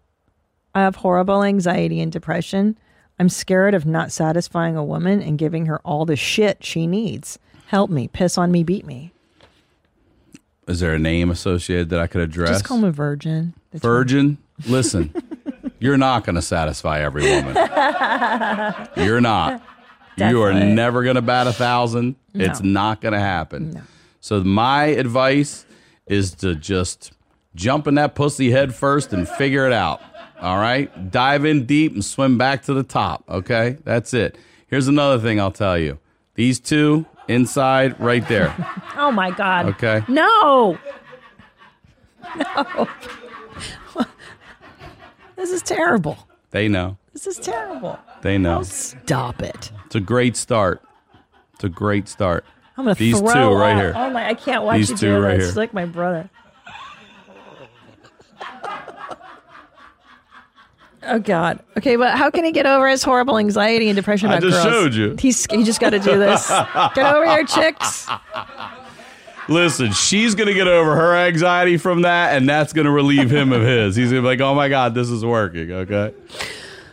[SPEAKER 2] I have horrible anxiety and depression. I'm scared of not satisfying a woman and giving her all the shit she needs. Help me, piss on me, beat me.
[SPEAKER 5] Is there a name associated that I could address?
[SPEAKER 2] Just call me virgin. That's
[SPEAKER 5] Virgin, listen, you're not going to satisfy every woman. You're not. Definitely. You are never going to bat a thousand. No. It's not going to happen. No. So my advice is to just jump in that pussy head first and figure it out. All right, dive in deep and swim back to the top. Okay, that's it. Here's another thing I'll tell you: these two inside, right there.
[SPEAKER 2] Oh my God.
[SPEAKER 5] Okay.
[SPEAKER 2] No. No. this is terrible.
[SPEAKER 5] They know.
[SPEAKER 2] This is terrible.
[SPEAKER 5] They know.
[SPEAKER 2] Oh, stop it.
[SPEAKER 5] It's a great start. It's a great start.
[SPEAKER 2] I'm gonna
[SPEAKER 5] These
[SPEAKER 2] throw
[SPEAKER 5] two right
[SPEAKER 2] up.
[SPEAKER 5] here.
[SPEAKER 2] Oh my! I can't watch
[SPEAKER 5] These
[SPEAKER 2] you
[SPEAKER 5] two
[SPEAKER 2] do
[SPEAKER 5] right
[SPEAKER 2] this.
[SPEAKER 5] here.
[SPEAKER 2] It's like my brother. Oh God. Okay, but how can he get over his horrible anxiety and depression about
[SPEAKER 5] I
[SPEAKER 2] about
[SPEAKER 5] just
[SPEAKER 2] girls?
[SPEAKER 5] showed you.
[SPEAKER 2] He's he just got to do this. get over here, chicks.
[SPEAKER 5] Listen, she's gonna get over her anxiety from that, and that's gonna relieve him of his. He's gonna be like, "Oh my god, this is working." Okay,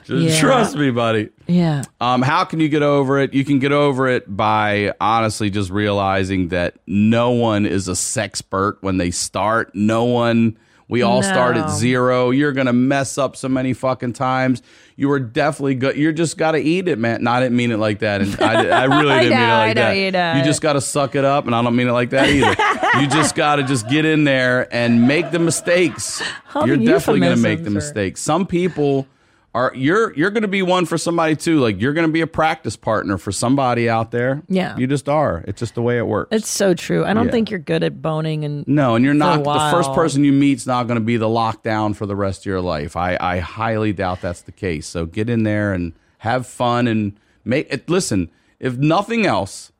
[SPEAKER 5] just
[SPEAKER 2] Yeah.
[SPEAKER 5] trust me, buddy.
[SPEAKER 2] Yeah.
[SPEAKER 5] Um, how can you get over it? You can get over it by honestly just realizing that no one is a sexpert when they start. No one. We all start at zero. You're gonna mess up so many fucking times. You are definitely good. You're just gotta eat it, man. No, I didn't mean it like that, and I, I really didn't mean it like
[SPEAKER 2] I know
[SPEAKER 5] that.
[SPEAKER 2] you don't.
[SPEAKER 5] You just gotta suck it up, and I don't mean it like that either. you just gotta just get in there and make the mistakes.
[SPEAKER 2] All
[SPEAKER 5] you're definitely gonna make the mistakes. Some people are you're you're going to be one for somebody too. Like you're going to be a practice partner for somebody out there.
[SPEAKER 2] Yeah.
[SPEAKER 5] you just are. It's just the way it works.
[SPEAKER 2] It's so true. I don't
[SPEAKER 5] Yeah.
[SPEAKER 2] think you're good at boning and
[SPEAKER 5] no, and you're not the first person you meet's not going to be the lockdown for the rest of your life. I I highly doubt that's the case. So get in there and have fun and make it. Listen, if nothing else,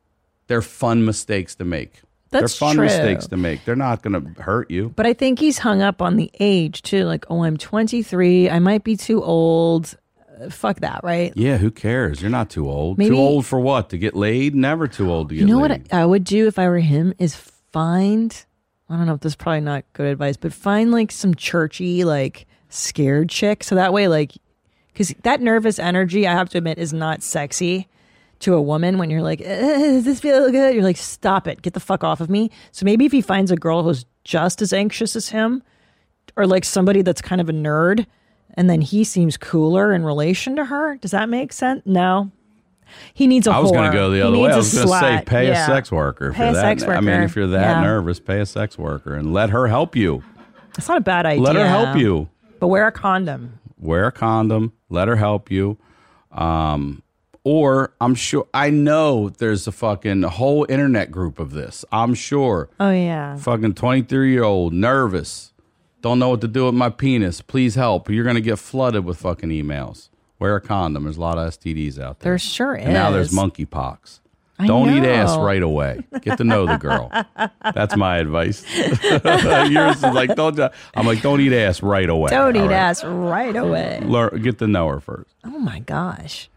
[SPEAKER 5] they're fun mistakes to make.
[SPEAKER 2] That's
[SPEAKER 5] they're fun
[SPEAKER 2] true.
[SPEAKER 5] mistakes to make. They're not going to hurt you.
[SPEAKER 2] But I think he's hung up on the age too. Like, oh, I'm 23. I might be too old. Uh, fuck that, right?
[SPEAKER 5] Yeah, who cares? You're not too old.
[SPEAKER 2] Maybe-
[SPEAKER 5] too old for what? To get laid? Never too old to get
[SPEAKER 2] You know
[SPEAKER 5] laid.
[SPEAKER 2] what I would do if I were him is find. I don't know if this is probably not good advice, but find like some churchy, like scared chick. So that way, like, because that nervous energy, I have to admit, is not sexy to a woman when you're like, eh, does this feel good? You're like, stop it, get the fuck off of me. So maybe if he finds a girl who's just as anxious as him, or like somebody that's kind of a nerd, and then he seems cooler in relation to her. Does that make sense? No. He needs a
[SPEAKER 5] I was
[SPEAKER 2] going
[SPEAKER 5] to go the other way. I was going to say, pay a sex worker.
[SPEAKER 2] Pay a
[SPEAKER 5] that,
[SPEAKER 2] sex
[SPEAKER 5] I mean, if you're that
[SPEAKER 2] Yeah.
[SPEAKER 5] nervous, pay a sex worker and let her help you.
[SPEAKER 2] It's not a bad idea.
[SPEAKER 5] Let her help you.
[SPEAKER 2] But wear a condom.
[SPEAKER 5] Wear a condom. Let her help you. Um, or I'm sure I know there's a fucking whole internet group of this. I'm sure.
[SPEAKER 2] Oh yeah.
[SPEAKER 5] Fucking 23 year old, nervous, don't know what to do with my penis. Please help. You're gonna get flooded with fucking emails. Wear a condom. There's a lot of STDs out there.
[SPEAKER 2] There sure is.
[SPEAKER 5] And now there's monkeypox.
[SPEAKER 2] I
[SPEAKER 5] Don't eat ass right away. Get to know the girl. That's my advice. Yours is like don't. I'm like don't eat ass right away.
[SPEAKER 2] Don't
[SPEAKER 5] all
[SPEAKER 2] eat
[SPEAKER 5] right?
[SPEAKER 2] ass right away.
[SPEAKER 5] Learn, get to know her first.
[SPEAKER 2] Oh my gosh.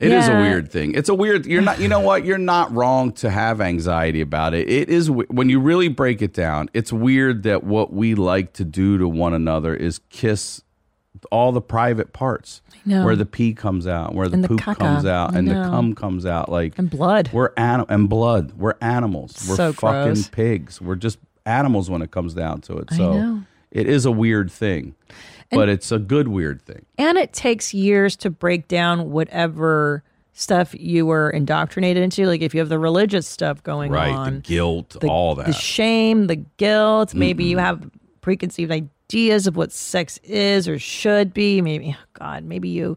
[SPEAKER 5] It is a weird thing. It's a weird. You're not. You know what? You're not wrong to have anxiety about it. It is when you really break it down. It's weird that what we like to do to one another is kiss all the private parts where the pee comes out, where the
[SPEAKER 2] the
[SPEAKER 5] poop
[SPEAKER 2] caca.
[SPEAKER 5] comes out, and the cum comes out. Like
[SPEAKER 2] And blood.
[SPEAKER 5] We're anim- and blood. We're animals. We're
[SPEAKER 2] So
[SPEAKER 5] fucking
[SPEAKER 2] gross.
[SPEAKER 5] pigs. We're just animals when it comes down to it.
[SPEAKER 2] I
[SPEAKER 5] So
[SPEAKER 2] know.
[SPEAKER 5] it is a weird thing, but it's a good weird thing.
[SPEAKER 2] and it takes years to break down whatever stuff you were indoctrinated into. Like if you have the religious stuff going
[SPEAKER 5] Right.
[SPEAKER 2] on,
[SPEAKER 5] the guilt,
[SPEAKER 2] the,
[SPEAKER 5] all that, the
[SPEAKER 2] shame, the guilt. Maybe you have preconceived ideas of what sex is or should be. Maybe, oh God, maybe you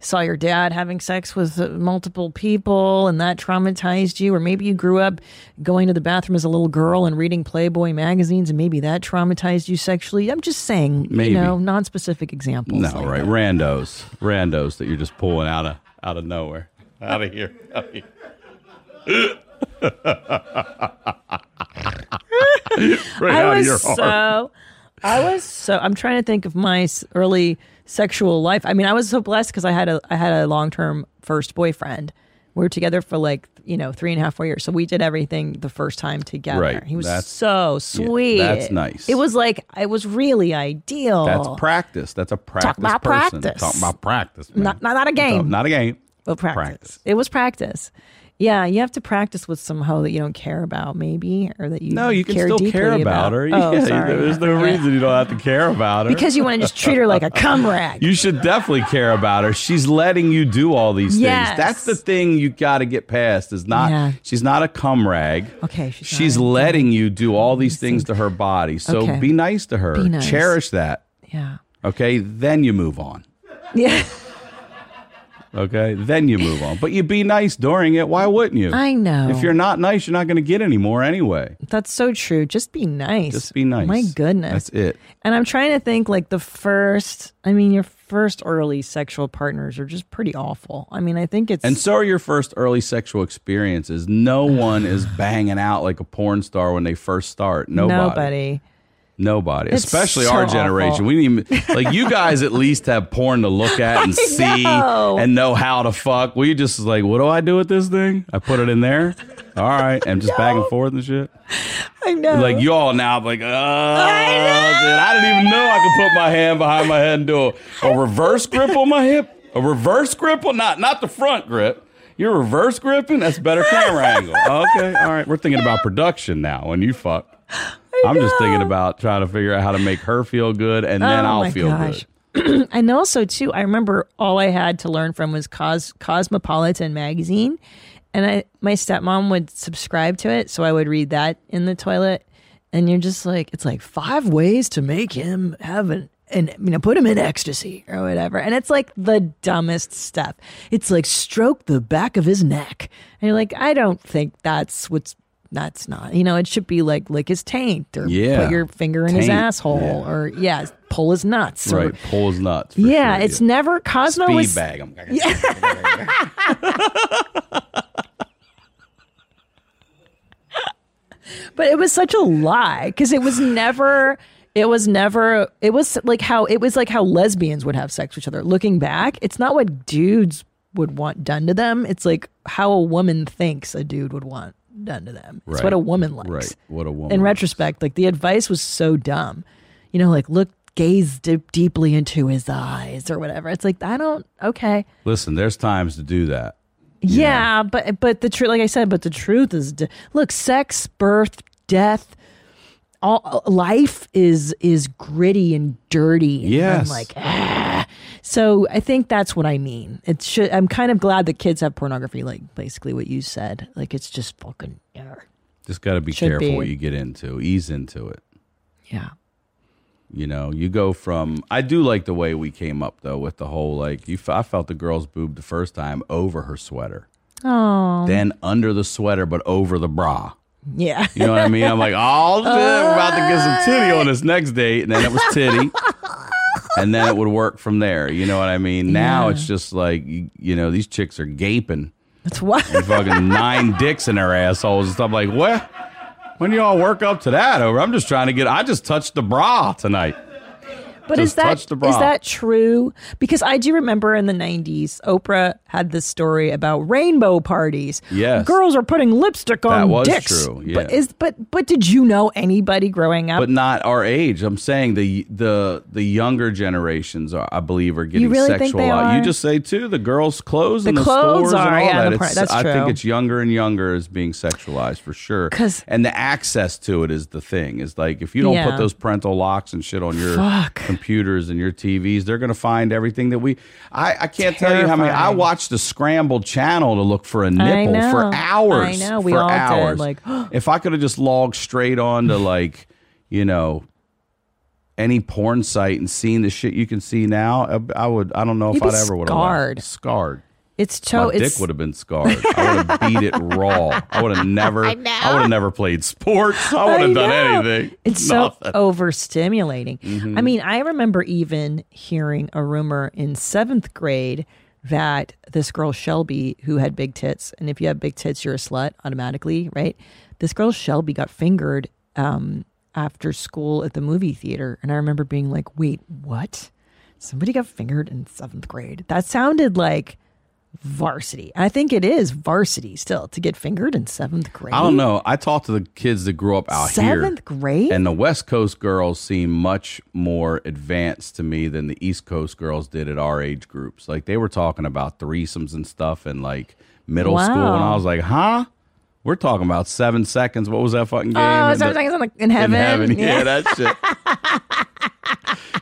[SPEAKER 2] saw your dad having sex with uh, multiple people and that traumatized you. Or maybe you grew up going to the bathroom as a little girl and reading Playboy magazines and maybe that traumatized you sexually. I'm just saying,
[SPEAKER 5] Maybe.
[SPEAKER 2] you know, non specific examples.
[SPEAKER 5] no,
[SPEAKER 2] like
[SPEAKER 5] right.
[SPEAKER 2] that.
[SPEAKER 5] Randos. Randos that you're just pulling out of out of nowhere. Out of here. Out of here. right
[SPEAKER 2] I
[SPEAKER 5] out of
[SPEAKER 2] was
[SPEAKER 5] your heart.
[SPEAKER 2] so. I was so. I'm trying to think of my early sexual life. I mean, I was so blessed because I had a I had a long term first boyfriend. We were together for like you know three and a half four years, so we did everything the first time together.
[SPEAKER 5] Right.
[SPEAKER 2] He was
[SPEAKER 5] That's-
[SPEAKER 2] so sweet.
[SPEAKER 5] that's nice.
[SPEAKER 2] It was like it was really ideal.
[SPEAKER 5] That's practice. That's a practice
[SPEAKER 2] about
[SPEAKER 5] person.
[SPEAKER 2] practice.
[SPEAKER 5] Talk about practice. man.
[SPEAKER 2] Not- not- not a game.
[SPEAKER 5] Not a game.
[SPEAKER 2] Well, practice.
[SPEAKER 5] Practice.
[SPEAKER 2] It was practice. Yeah, you have to practice with some hoe that you don't care about, maybe, or that you
[SPEAKER 5] No, you can
[SPEAKER 2] care
[SPEAKER 5] still care about, her.
[SPEAKER 2] Oh,
[SPEAKER 5] yeah,
[SPEAKER 2] sorry.
[SPEAKER 5] there's no reason you don't have to care about her.
[SPEAKER 2] because you want to just treat her like a cum rag.
[SPEAKER 5] you should definitely care about her. She's letting you do all these
[SPEAKER 2] Yes.
[SPEAKER 5] things. That's the thing you got to get past. Is not
[SPEAKER 2] Yeah.
[SPEAKER 5] she's not a cum rag.
[SPEAKER 2] Okay, she's
[SPEAKER 5] she's letting you do all these things to her body. So
[SPEAKER 2] Okay.
[SPEAKER 5] be nice to her.
[SPEAKER 2] Be nice.
[SPEAKER 5] Cherish that.
[SPEAKER 2] yeah.
[SPEAKER 5] Okay, then you move on.
[SPEAKER 2] Yeah.
[SPEAKER 5] Okay, then you move on. But you be nice during it. Why wouldn't you?
[SPEAKER 2] I know.
[SPEAKER 5] If you're not nice, you're not going to get any more anyway.
[SPEAKER 2] That's so true. Just be nice.
[SPEAKER 5] Just be nice.
[SPEAKER 2] Oh my goodness.
[SPEAKER 5] That's it.
[SPEAKER 2] And I'm trying to think like the first, I mean, your first early sexual partners are just pretty awful. I mean, I think it's.
[SPEAKER 5] And so are your first early sexual experiences. No one is banging out like a porn star when they first start. Nobody.
[SPEAKER 2] nobody.
[SPEAKER 5] Nobody.
[SPEAKER 2] It's
[SPEAKER 5] Especially
[SPEAKER 2] so
[SPEAKER 5] our generation.
[SPEAKER 2] awful.
[SPEAKER 5] We didn't even like you guys at least have porn to look at and see
[SPEAKER 2] know.
[SPEAKER 5] and know how to fuck. We just like, what do I do with this thing? I put it in there. All right. And just back and forth and shit.
[SPEAKER 2] I know.
[SPEAKER 5] Like you all now like, oh, I, I didn't even know I could put my hand behind my head and do a, a reverse grip on my hip. A reverse grip on not not the front grip. You're reverse gripping? That's better camera angle. Okay, all right. We're thinking about production now when you fuck. I'm just thinking about trying to figure out how to make her feel good and then
[SPEAKER 2] Oh
[SPEAKER 5] I'll
[SPEAKER 2] my
[SPEAKER 5] feel
[SPEAKER 2] gosh.
[SPEAKER 5] good.
[SPEAKER 2] and also too i remember all i had to learn from was Cos- cosmopolitan magazine and i my stepmom would subscribe to it so i would read that in the toilet and you're just like it's like five ways to make him have an and you know put him in ecstasy or whatever and it's like the dumbest stuff it's like stroke the back of his neck and you're like i don't think that's what's that's not you know it should be like lick his taint or
[SPEAKER 5] Yeah.
[SPEAKER 2] put your finger in his asshole
[SPEAKER 5] yeah.
[SPEAKER 2] or yeah pull his nuts or
[SPEAKER 5] Right. Pull his nuts.
[SPEAKER 2] yeah,
[SPEAKER 5] sure,
[SPEAKER 2] it's never Cosmo
[SPEAKER 5] speed
[SPEAKER 2] was
[SPEAKER 5] bag him.
[SPEAKER 2] but it was such a lie because it was never it was never it was like how it was like how lesbians would have sex with each other. Looking back, it's not what dudes would want done to them. It's like how a woman thinks a dude would want done to them. It's
[SPEAKER 5] Right.
[SPEAKER 2] what a woman likes.
[SPEAKER 5] Right. What a woman.
[SPEAKER 2] In
[SPEAKER 5] likes.
[SPEAKER 2] retrospect, like the advice was so dumb. You know, like look gaze dip deeply into his eyes or whatever. It's like I don't okay.
[SPEAKER 5] Listen, there's times to do that.
[SPEAKER 2] Yeah, but but the truth, like I said, but the truth is, look, sex, birth, death, all life is is gritty and dirty. And
[SPEAKER 5] Yes.
[SPEAKER 2] I'm like, ah. So I think that's what I mean. It should. I'm kind of glad that kids have pornography, like basically what you said. Like it's just fucking yeah,
[SPEAKER 5] Just got to be
[SPEAKER 2] Should
[SPEAKER 5] careful
[SPEAKER 2] be.
[SPEAKER 5] what you get into. Ease into it.
[SPEAKER 2] yeah.
[SPEAKER 5] You know, you go from. I do like the way we came up though with the whole like you. I felt the girl's boob the first time over her sweater,
[SPEAKER 2] Oh,
[SPEAKER 5] then under the sweater but over the bra.
[SPEAKER 2] yeah.
[SPEAKER 5] You know what I mean? I'm like, oh shit, we're about to get some titty on this next date, and then it was titty, and then it would work from there. You know what I mean? Now it's just like you, you know these chicks are gaping,
[SPEAKER 2] That's why.
[SPEAKER 5] fucking nine dicks in their assholes and stuff. Like what? When do y'all work up to that? Over? I'm just trying to get. I just touched the bra tonight.
[SPEAKER 2] But
[SPEAKER 5] Just
[SPEAKER 2] is that is that true? Because I do remember in the '90s, Oprah had this story about rainbow parties.
[SPEAKER 5] Yes.
[SPEAKER 2] girls are putting lipstick on
[SPEAKER 5] That was
[SPEAKER 2] dicks.
[SPEAKER 5] true,
[SPEAKER 2] But is but but did you know anybody growing up?
[SPEAKER 5] but not our age. I'm saying the the the younger generations, are, I believe, are getting
[SPEAKER 2] really
[SPEAKER 5] sexualized.
[SPEAKER 2] think they are?
[SPEAKER 5] You just say too. The girls' clothes
[SPEAKER 2] The
[SPEAKER 5] in the
[SPEAKER 2] clothes
[SPEAKER 5] stores
[SPEAKER 2] are,
[SPEAKER 5] and all
[SPEAKER 2] yeah,
[SPEAKER 5] that.
[SPEAKER 2] the part-
[SPEAKER 5] It's-
[SPEAKER 2] that's
[SPEAKER 5] I think it's younger and younger is being sexualized for sure.
[SPEAKER 2] 'Cause-
[SPEAKER 5] and the access to it is the thing. Is like if you don't
[SPEAKER 2] Yeah.
[SPEAKER 5] put those parental locks and shit on your
[SPEAKER 2] Fuck.
[SPEAKER 5] computers and your TVs, they're going to find everything that we. I, I can't tell you how many. I
[SPEAKER 2] Terrifying.
[SPEAKER 5] Watched the scrambled channel to look for a nipple
[SPEAKER 2] know.
[SPEAKER 5] for hours.
[SPEAKER 2] I know. We
[SPEAKER 5] for
[SPEAKER 2] all did.
[SPEAKER 5] hours.
[SPEAKER 2] Like,
[SPEAKER 5] if I could have just logged straight on to like, you know, any porn site and seen the shit you can see now, I, I would. I don't know if
[SPEAKER 2] You'd be
[SPEAKER 5] I'd ever would have
[SPEAKER 2] scarred.
[SPEAKER 5] scarred.
[SPEAKER 2] it's so
[SPEAKER 5] My dick would have been scarred. I would have beat it raw. I would have never. I, would have never played sports. I would have done anything.
[SPEAKER 2] It's
[SPEAKER 5] Nothing.
[SPEAKER 2] so overstimulating.
[SPEAKER 5] Mm-hmm.
[SPEAKER 2] I mean, I remember even hearing a rumor in seventh grade that this girl Shelby, who had big tits, and if you have big tits, you're a slut automatically, right? This girl Shelby got fingered um, after school at the movie theater, and I remember being like, "Wait, what? Somebody got fingered in seventh grade? That sounded like." Varsity. I think it is varsity still to get fingered in seventh grade.
[SPEAKER 5] I don't know. I talked to the kids that grew up out here.
[SPEAKER 2] Seventh grade?
[SPEAKER 5] And the West Coast girls seem much more advanced to me than the East Coast girls did at our age groups. Like they were talking about threesomes and stuff in like middle school, and I was like, "Huh? We're talking about seven seconds. What was that fucking game?
[SPEAKER 2] Oh, seven
[SPEAKER 5] the-
[SPEAKER 2] seconds in, heaven.
[SPEAKER 5] In heaven. Yeah,
[SPEAKER 2] Yeah.
[SPEAKER 5] that shit.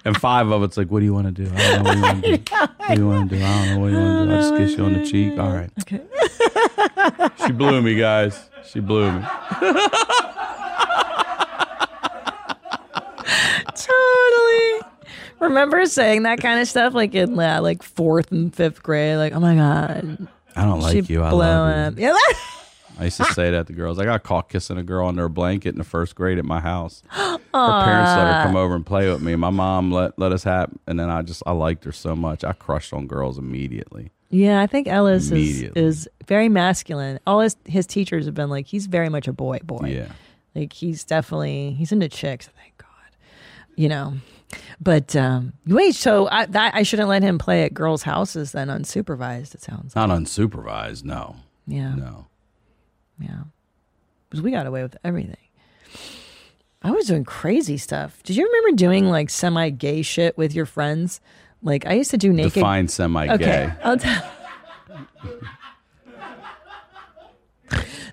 [SPEAKER 5] and five of it's like, what do you want to do? I don't know what you want to do. What do you want to do? I don't know what you want to do. I'll just kiss you on the cheek. All right.
[SPEAKER 2] Okay.
[SPEAKER 5] She blew me, guys. She blew me.
[SPEAKER 2] totally. Remember saying that kind of stuff like in uh, like fourth and fifth grade? Like, oh my god,
[SPEAKER 5] I don't like
[SPEAKER 2] she
[SPEAKER 5] you. I love you.
[SPEAKER 2] him. Yeah.
[SPEAKER 5] I used to say that to girls. I got caught kissing a girl under a blanket in the first grade at my house. Her parents let her come over and play with me. My mom let let us have, and then I just I liked her so much. I crushed on girls immediately.
[SPEAKER 2] yeah, I think Ellis is,
[SPEAKER 5] Immediately.
[SPEAKER 2] is very masculine. All his his teachers have been like, he's very much a boy boy.
[SPEAKER 5] Yeah.
[SPEAKER 2] Like he's definitely he's into chicks. Thank God. You know, but um, wait. So I that I shouldn't let him play at girls' houses then unsupervised. It sounds.
[SPEAKER 5] Not unsupervised. No.
[SPEAKER 2] Yeah.
[SPEAKER 5] No.
[SPEAKER 2] Yeah. Because we got away with everything. I was doing crazy stuff. Did you remember doing like semi gay shit with your friends? Like I used to do naked.
[SPEAKER 5] Define semi-gay.
[SPEAKER 2] Okay. I'll tell.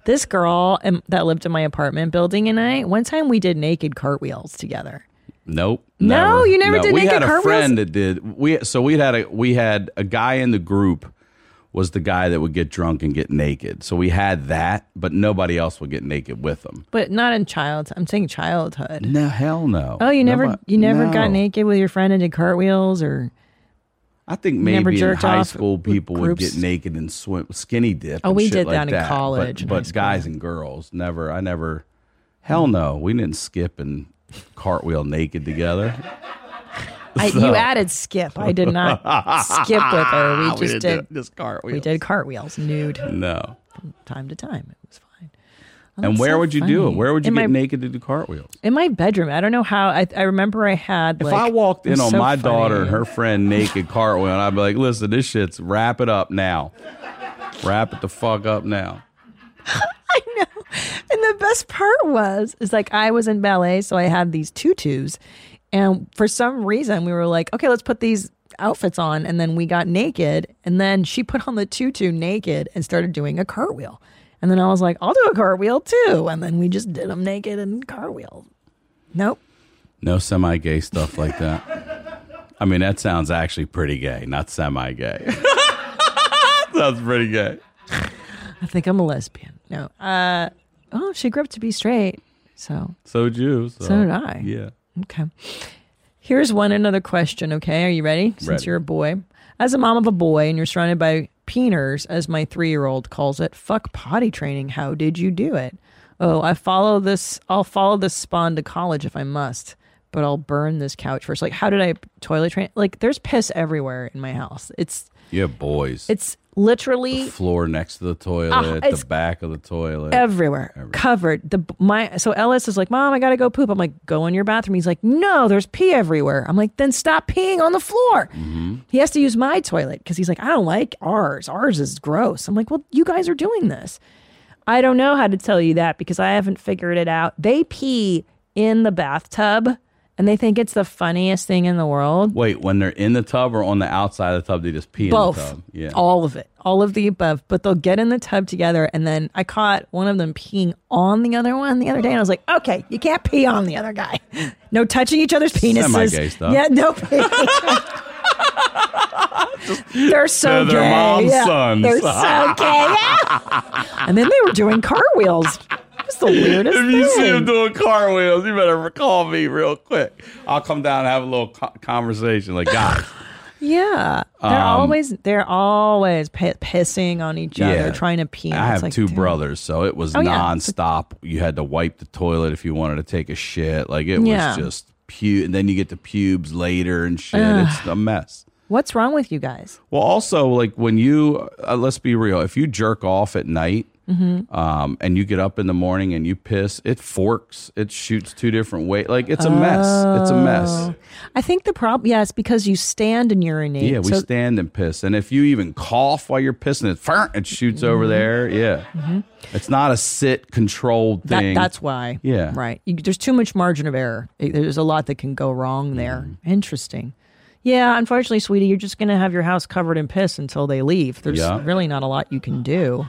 [SPEAKER 2] this girl that lived in my apartment building and I, one time we did naked cartwheels together.
[SPEAKER 5] Nope.
[SPEAKER 2] No, you never did
[SPEAKER 5] We
[SPEAKER 2] naked
[SPEAKER 5] had a
[SPEAKER 2] cartwheels?
[SPEAKER 5] friend that did. We so we had a we had a guy in the group was the guy that would get drunk and get naked. So we had that, but nobody else would get naked with him.
[SPEAKER 2] But not in child. I'm saying childhood.
[SPEAKER 5] No, hell no.
[SPEAKER 2] Oh, you never,
[SPEAKER 5] Nobody-
[SPEAKER 2] you never
[SPEAKER 5] no.
[SPEAKER 2] got naked with your friend and did cartwheels, or
[SPEAKER 5] I think maybe in high school people would get naked and swim skinny dip.
[SPEAKER 2] Oh, we did
[SPEAKER 5] like
[SPEAKER 2] that in
[SPEAKER 5] But-
[SPEAKER 2] college
[SPEAKER 5] But,
[SPEAKER 2] school.
[SPEAKER 5] guys and girls never. I never. Hell no, we didn't skip and cartwheel naked together.
[SPEAKER 2] I, you added skip. I did not skip with her. We just
[SPEAKER 5] didn't
[SPEAKER 2] did.
[SPEAKER 5] do- just cartwheels.
[SPEAKER 2] We did cartwheels nude
[SPEAKER 5] No.
[SPEAKER 2] from time to time. It was fine. Oh,
[SPEAKER 5] And where
[SPEAKER 2] so
[SPEAKER 5] would you do it? Where would you
[SPEAKER 2] in
[SPEAKER 5] get
[SPEAKER 2] my,
[SPEAKER 5] naked to do cartwheels?
[SPEAKER 2] In my bedroom. I don't know how. I, I remember I had.
[SPEAKER 5] If
[SPEAKER 2] like,
[SPEAKER 5] I walked in on
[SPEAKER 2] so
[SPEAKER 5] my daughter and her friend naked cartwheel, and I'd be like, "Listen, this shit's wrap it up now. Wrap it the fuck up now."
[SPEAKER 2] I know. And the best part was, is like I was in ballet, so I had these tutus, and for some reason we were like, okay, let's put these outfits on, and then we got naked, and then she put on the tutu naked and started doing a cartwheel, and then I was like, I'll do a cartwheel too, and then we just did them naked and cartwheel. Nope.
[SPEAKER 5] No semi-gay stuff like that. I mean, that sounds actually pretty gay, not semi-gay. sounds pretty gay.
[SPEAKER 2] I think I'm a lesbian. No. Uh. Oh, she grew up to be straight, so
[SPEAKER 5] So did you. So,
[SPEAKER 2] So did I.
[SPEAKER 5] Yeah.
[SPEAKER 2] Okay. Here's one another question, okay? Are you ready? Since
[SPEAKER 5] Ready.
[SPEAKER 2] you're a boy. As a mom of a boy and you're surrounded by peeners, as my three year old calls it, fuck potty training. How did you do it? Oh, I follow this I'll follow this spawn to college if I must, but I'll burn this couch first. Like, how did I toilet train? Like, there's piss everywhere in my house. It's
[SPEAKER 5] You have boys.
[SPEAKER 2] It's literally
[SPEAKER 5] floor next to the toilet,
[SPEAKER 2] ah, it's
[SPEAKER 5] the back of the toilet.
[SPEAKER 2] everywhere, covered. The my so Ellis is like, "Mom, I gotta go poop." I'm like, "Go in your bathroom." He's like, "No, there's pee everywhere." I'm like, "Then stop peeing on the floor." Mm-hmm. He has to use my toilet because he's like, "I don't like ours. Ours is gross." I'm like, "Well, you guys are doing this." I don't know how to tell you that because I haven't figured it out. They pee in the bathtub and they think it's the funniest thing in the world.
[SPEAKER 5] Wait, when they're in the tub or on the outside of the tub, they just pee in the tub. Yeah.
[SPEAKER 2] All of it. All of the above. But they'll get in the tub together. And then I caught one of them peeing on the other one the other day. And I was like, okay, you can't pee on the other guy. No touching each other's penises. Yeah, no they're so
[SPEAKER 5] They're their mom's
[SPEAKER 2] yeah.
[SPEAKER 5] sons.
[SPEAKER 2] They're so gay. Yeah. and then they were doing cartwheels. It was the weirdest
[SPEAKER 5] If you see him doing cartwheels, you better call me real quick. I'll come down and have a little co- conversation. Like, guys,
[SPEAKER 2] Yeah, they're
[SPEAKER 5] Um,
[SPEAKER 2] always they're always pi pissing on each other,
[SPEAKER 5] Yeah.
[SPEAKER 2] trying to pee.
[SPEAKER 5] I have two brothers, so it was
[SPEAKER 2] Oh, yeah.
[SPEAKER 5] nonstop. You had to wipe the toilet if you wanted to take a shit. Like it
[SPEAKER 2] Yeah.
[SPEAKER 5] was just pu. And then you get the pubes later and shit. It's a mess.
[SPEAKER 2] What's wrong with you guys?
[SPEAKER 5] Well, also like when you uh, let's be real, if you jerk off at night.
[SPEAKER 2] Mm-hmm.
[SPEAKER 5] Um, and you get up in the morning and you piss, it forks, it shoots two different ways. Like it's a mess. It's a mess.
[SPEAKER 2] I think the problem, yeah, it's because you stand and urinate.
[SPEAKER 5] Yeah, we
[SPEAKER 2] so
[SPEAKER 5] stand and piss. And if you even cough while you're pissing, it, it shoots over
[SPEAKER 2] Mm-hmm.
[SPEAKER 5] there. Yeah. It's not a sit controlled
[SPEAKER 2] that,
[SPEAKER 5] thing.
[SPEAKER 2] that's why.
[SPEAKER 5] Yeah.
[SPEAKER 2] right. You, there's too much margin of error. There's a lot that can go wrong there.
[SPEAKER 5] Mm-hmm.
[SPEAKER 2] Interesting. Yeah, unfortunately, sweetie, you're just gonna have your house covered in piss until they leave. There's
[SPEAKER 5] Yeah.
[SPEAKER 2] really not a lot you can do.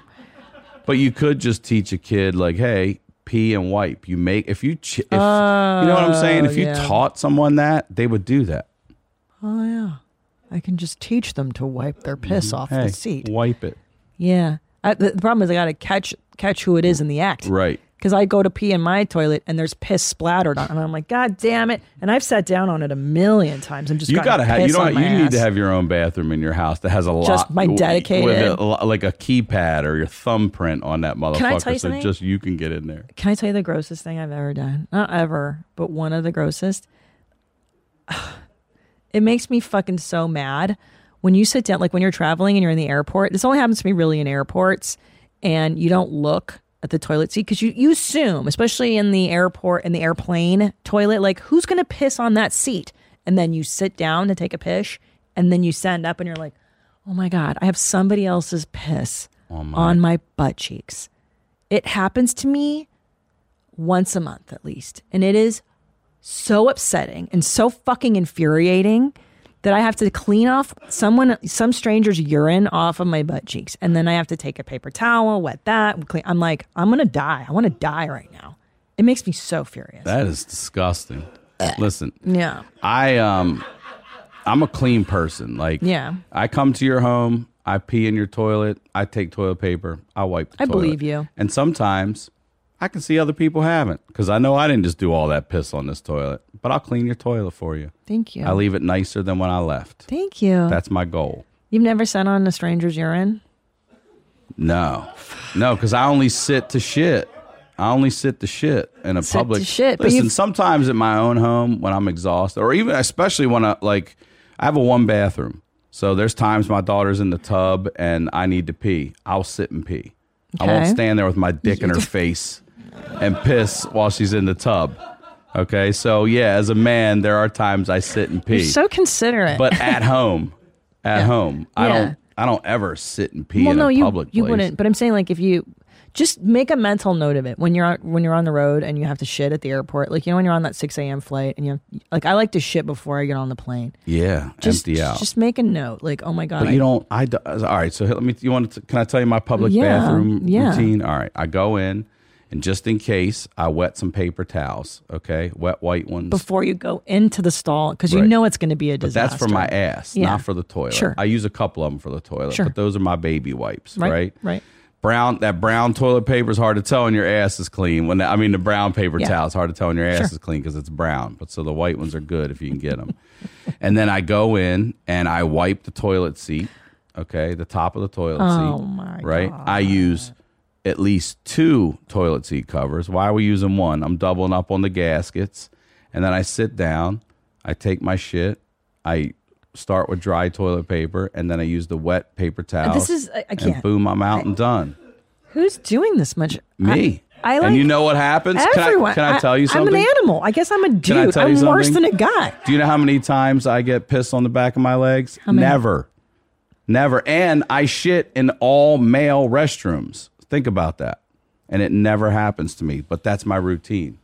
[SPEAKER 5] But you could just teach a kid like, hey, pee and wipe. You make if you ch- if you know what I'm saying. If you
[SPEAKER 2] Oh, yeah.
[SPEAKER 5] taught someone that, they would do that.
[SPEAKER 2] Oh yeah, I can just teach them to wipe their piss off
[SPEAKER 5] Mm-hmm. Hey,
[SPEAKER 2] the seat.
[SPEAKER 5] wipe it.
[SPEAKER 2] Yeah. I, the, the problem is I got to catch catch who it is in the act.
[SPEAKER 5] Right.
[SPEAKER 2] Because I go to pee in my toilet and there's piss splattered on, it, and I'm like, God damn it! And I've sat down on it a million times I'm just
[SPEAKER 5] You gotta have. You don't.
[SPEAKER 2] on my
[SPEAKER 5] You need to have your own bathroom in your house that has a lot.
[SPEAKER 2] Just my
[SPEAKER 5] with
[SPEAKER 2] dedicated-
[SPEAKER 5] a, like a keypad or your thumbprint on that motherfucker,
[SPEAKER 2] Can I tell you
[SPEAKER 5] so
[SPEAKER 2] something?
[SPEAKER 5] just you can get in there.
[SPEAKER 2] Can I tell you the grossest thing I've ever done? Not ever, but one of the grossest. It makes me fucking so mad when you sit down, like when you're traveling and you're in the airport. This only happens to me really in airports, and you don't look at the toilet seat because you, you assume, especially in the airport, in the airplane toilet, like who's going to piss on that seat? And then you sit down to take a piss, and then you stand up and you're like, oh my God, I have somebody else's piss oh on my butt cheeks. It happens to me once a month at least. And it is so upsetting and so fucking infuriating that I have to clean off someone, some stranger's urine off of my butt cheeks. And then I have to take a paper towel, wet that. Clean. I'm like, I'm going to die. I want to die right now. It makes me so furious.
[SPEAKER 5] That is disgusting. Listen,
[SPEAKER 2] yeah.
[SPEAKER 5] I um, I'm a clean person. Like,
[SPEAKER 2] Yeah.
[SPEAKER 5] I come to your home, I pee in your toilet, I take toilet paper, I wipe. The
[SPEAKER 2] I
[SPEAKER 5] toilet.
[SPEAKER 2] believe you.
[SPEAKER 5] And sometimes I can see other people haven't because I know I didn't just do all that piss on this toilet, but I'll clean your toilet for you.
[SPEAKER 2] Thank you.
[SPEAKER 5] I leave it nicer than when I left.
[SPEAKER 2] Thank you.
[SPEAKER 5] That's my goal.
[SPEAKER 2] You've never sat on a stranger's urine?
[SPEAKER 5] No, no, because I only sit to shit. I only sit to shit in a
[SPEAKER 2] Sit to
[SPEAKER 5] public.
[SPEAKER 2] shit,
[SPEAKER 5] Listen, sometimes at my own home when I'm exhausted, or even especially when I like, I have a one bathroom. So there's times my daughter's in the tub and I need to pee. I'll sit and pee. I won't stand there with my dick in her face and piss while she's in the tub. Okay, so yeah, as a man, there are times I sit and pee
[SPEAKER 2] You're so considerate.
[SPEAKER 5] but at home, at
[SPEAKER 2] Yeah.
[SPEAKER 5] home, I
[SPEAKER 2] Yeah.
[SPEAKER 5] don't. I don't ever sit and pee
[SPEAKER 2] well,
[SPEAKER 5] in
[SPEAKER 2] no,
[SPEAKER 5] a
[SPEAKER 2] you
[SPEAKER 5] public
[SPEAKER 2] you
[SPEAKER 5] place.
[SPEAKER 2] wouldn't. But I'm saying like if you just make a mental note of it when you're on, when you're on the road and you have to shit at the airport. Like you know when you're on that 6 a.m. flight and you have, like I like to shit before I get on the plane.
[SPEAKER 5] Yeah,
[SPEAKER 2] Just
[SPEAKER 5] empty out.
[SPEAKER 2] just make a note. Like oh my god,
[SPEAKER 5] but
[SPEAKER 2] I-
[SPEAKER 5] you don't. I all right. So let me. You want to? Can I tell you my public
[SPEAKER 2] Yeah,
[SPEAKER 5] bathroom
[SPEAKER 2] yeah.
[SPEAKER 5] routine? All right. I go in, and just in case, I wet some paper towels. Okay, wet white ones.
[SPEAKER 2] before you go into the stall because you
[SPEAKER 5] Right.
[SPEAKER 2] know it's going to be a
[SPEAKER 5] but
[SPEAKER 2] disaster.
[SPEAKER 5] that's for my ass,
[SPEAKER 2] Yeah.
[SPEAKER 5] not for the toilet.
[SPEAKER 2] Sure.
[SPEAKER 5] I use a couple of them for the toilet,
[SPEAKER 2] Sure.
[SPEAKER 5] but those are my baby wipes.
[SPEAKER 2] Right,
[SPEAKER 5] Right.
[SPEAKER 2] right.
[SPEAKER 5] Brown that brown toilet paper is hard to tell when your ass is clean. When I mean the brown paper
[SPEAKER 2] Yeah.
[SPEAKER 5] towel is hard to tell when your ass
[SPEAKER 2] Sure.
[SPEAKER 5] is clean because it's brown. But so the white ones are good if you can get them. and then I go in and I wipe the toilet seat. Okay, the top of the toilet
[SPEAKER 2] Oh,
[SPEAKER 5] seat. right. I use at least two toilet seat covers. Why are we using one? I'm doubling up on the gaskets, and then I sit down. I take my shit. I start with dry toilet paper, and then I use the wet paper towel.
[SPEAKER 2] This is- I- I can't.
[SPEAKER 5] boom, I'm out and done.
[SPEAKER 2] Who's doing this much?
[SPEAKER 5] Me.
[SPEAKER 2] I, I like
[SPEAKER 5] and you know what happens?
[SPEAKER 2] everyone.
[SPEAKER 5] Can I, can I tell you something?
[SPEAKER 2] I'm an animal. I guess I'm a dude.
[SPEAKER 5] I
[SPEAKER 2] I'm worse than a guy.
[SPEAKER 5] Do you know how many times I get pissed on the back of my legs? Never. Never. And I shit in all male restrooms. Think about that. And it never happens to me, but that's my routine.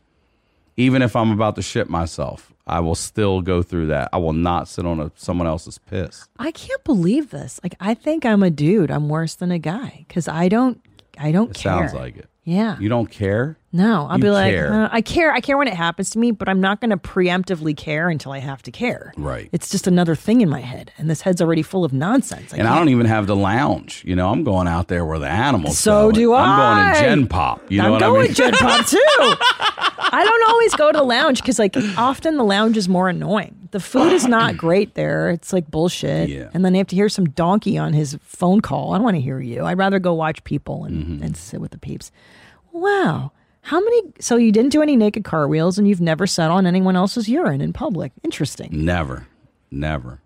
[SPEAKER 5] Even if I'm about to shit myself, I will still go through that. I will not sit on a, someone else's piss.
[SPEAKER 2] I can't believe this. Like I think I'm a dude. I'm worse than a guy because I don't. I don't
[SPEAKER 5] It
[SPEAKER 2] care.
[SPEAKER 5] sounds like it.
[SPEAKER 2] Yeah.
[SPEAKER 5] You don't care?
[SPEAKER 2] No, I'll
[SPEAKER 5] you
[SPEAKER 2] be like,
[SPEAKER 5] care.
[SPEAKER 2] uh, I care. I care when it happens to me, but I'm not going to preemptively care until I have to care.
[SPEAKER 5] Right.
[SPEAKER 2] It's just another thing in my head, and this head's already full of nonsense.
[SPEAKER 5] And I don't even have the lounge. You know, I'm going out there where the animals
[SPEAKER 2] So
[SPEAKER 5] go.
[SPEAKER 2] do I.
[SPEAKER 5] I'm going
[SPEAKER 2] I.
[SPEAKER 5] to Gen Pop. You know
[SPEAKER 2] I'm
[SPEAKER 5] what
[SPEAKER 2] going
[SPEAKER 5] I mean?
[SPEAKER 2] Gen Pop too. I don't always go to the lounge because, like, often the lounge is more annoying. The food is not great there. It's like bullshit.
[SPEAKER 5] Yeah.
[SPEAKER 2] And then you have to hear some donkey on his phone call. I don't want to hear you. I'd rather go watch people and,
[SPEAKER 5] Mm-hmm.
[SPEAKER 2] and sit with the peeps. Wow. How many? So you didn't do any naked car wheels and you've never sat on anyone else's urine in public. Interesting.
[SPEAKER 5] never. Never.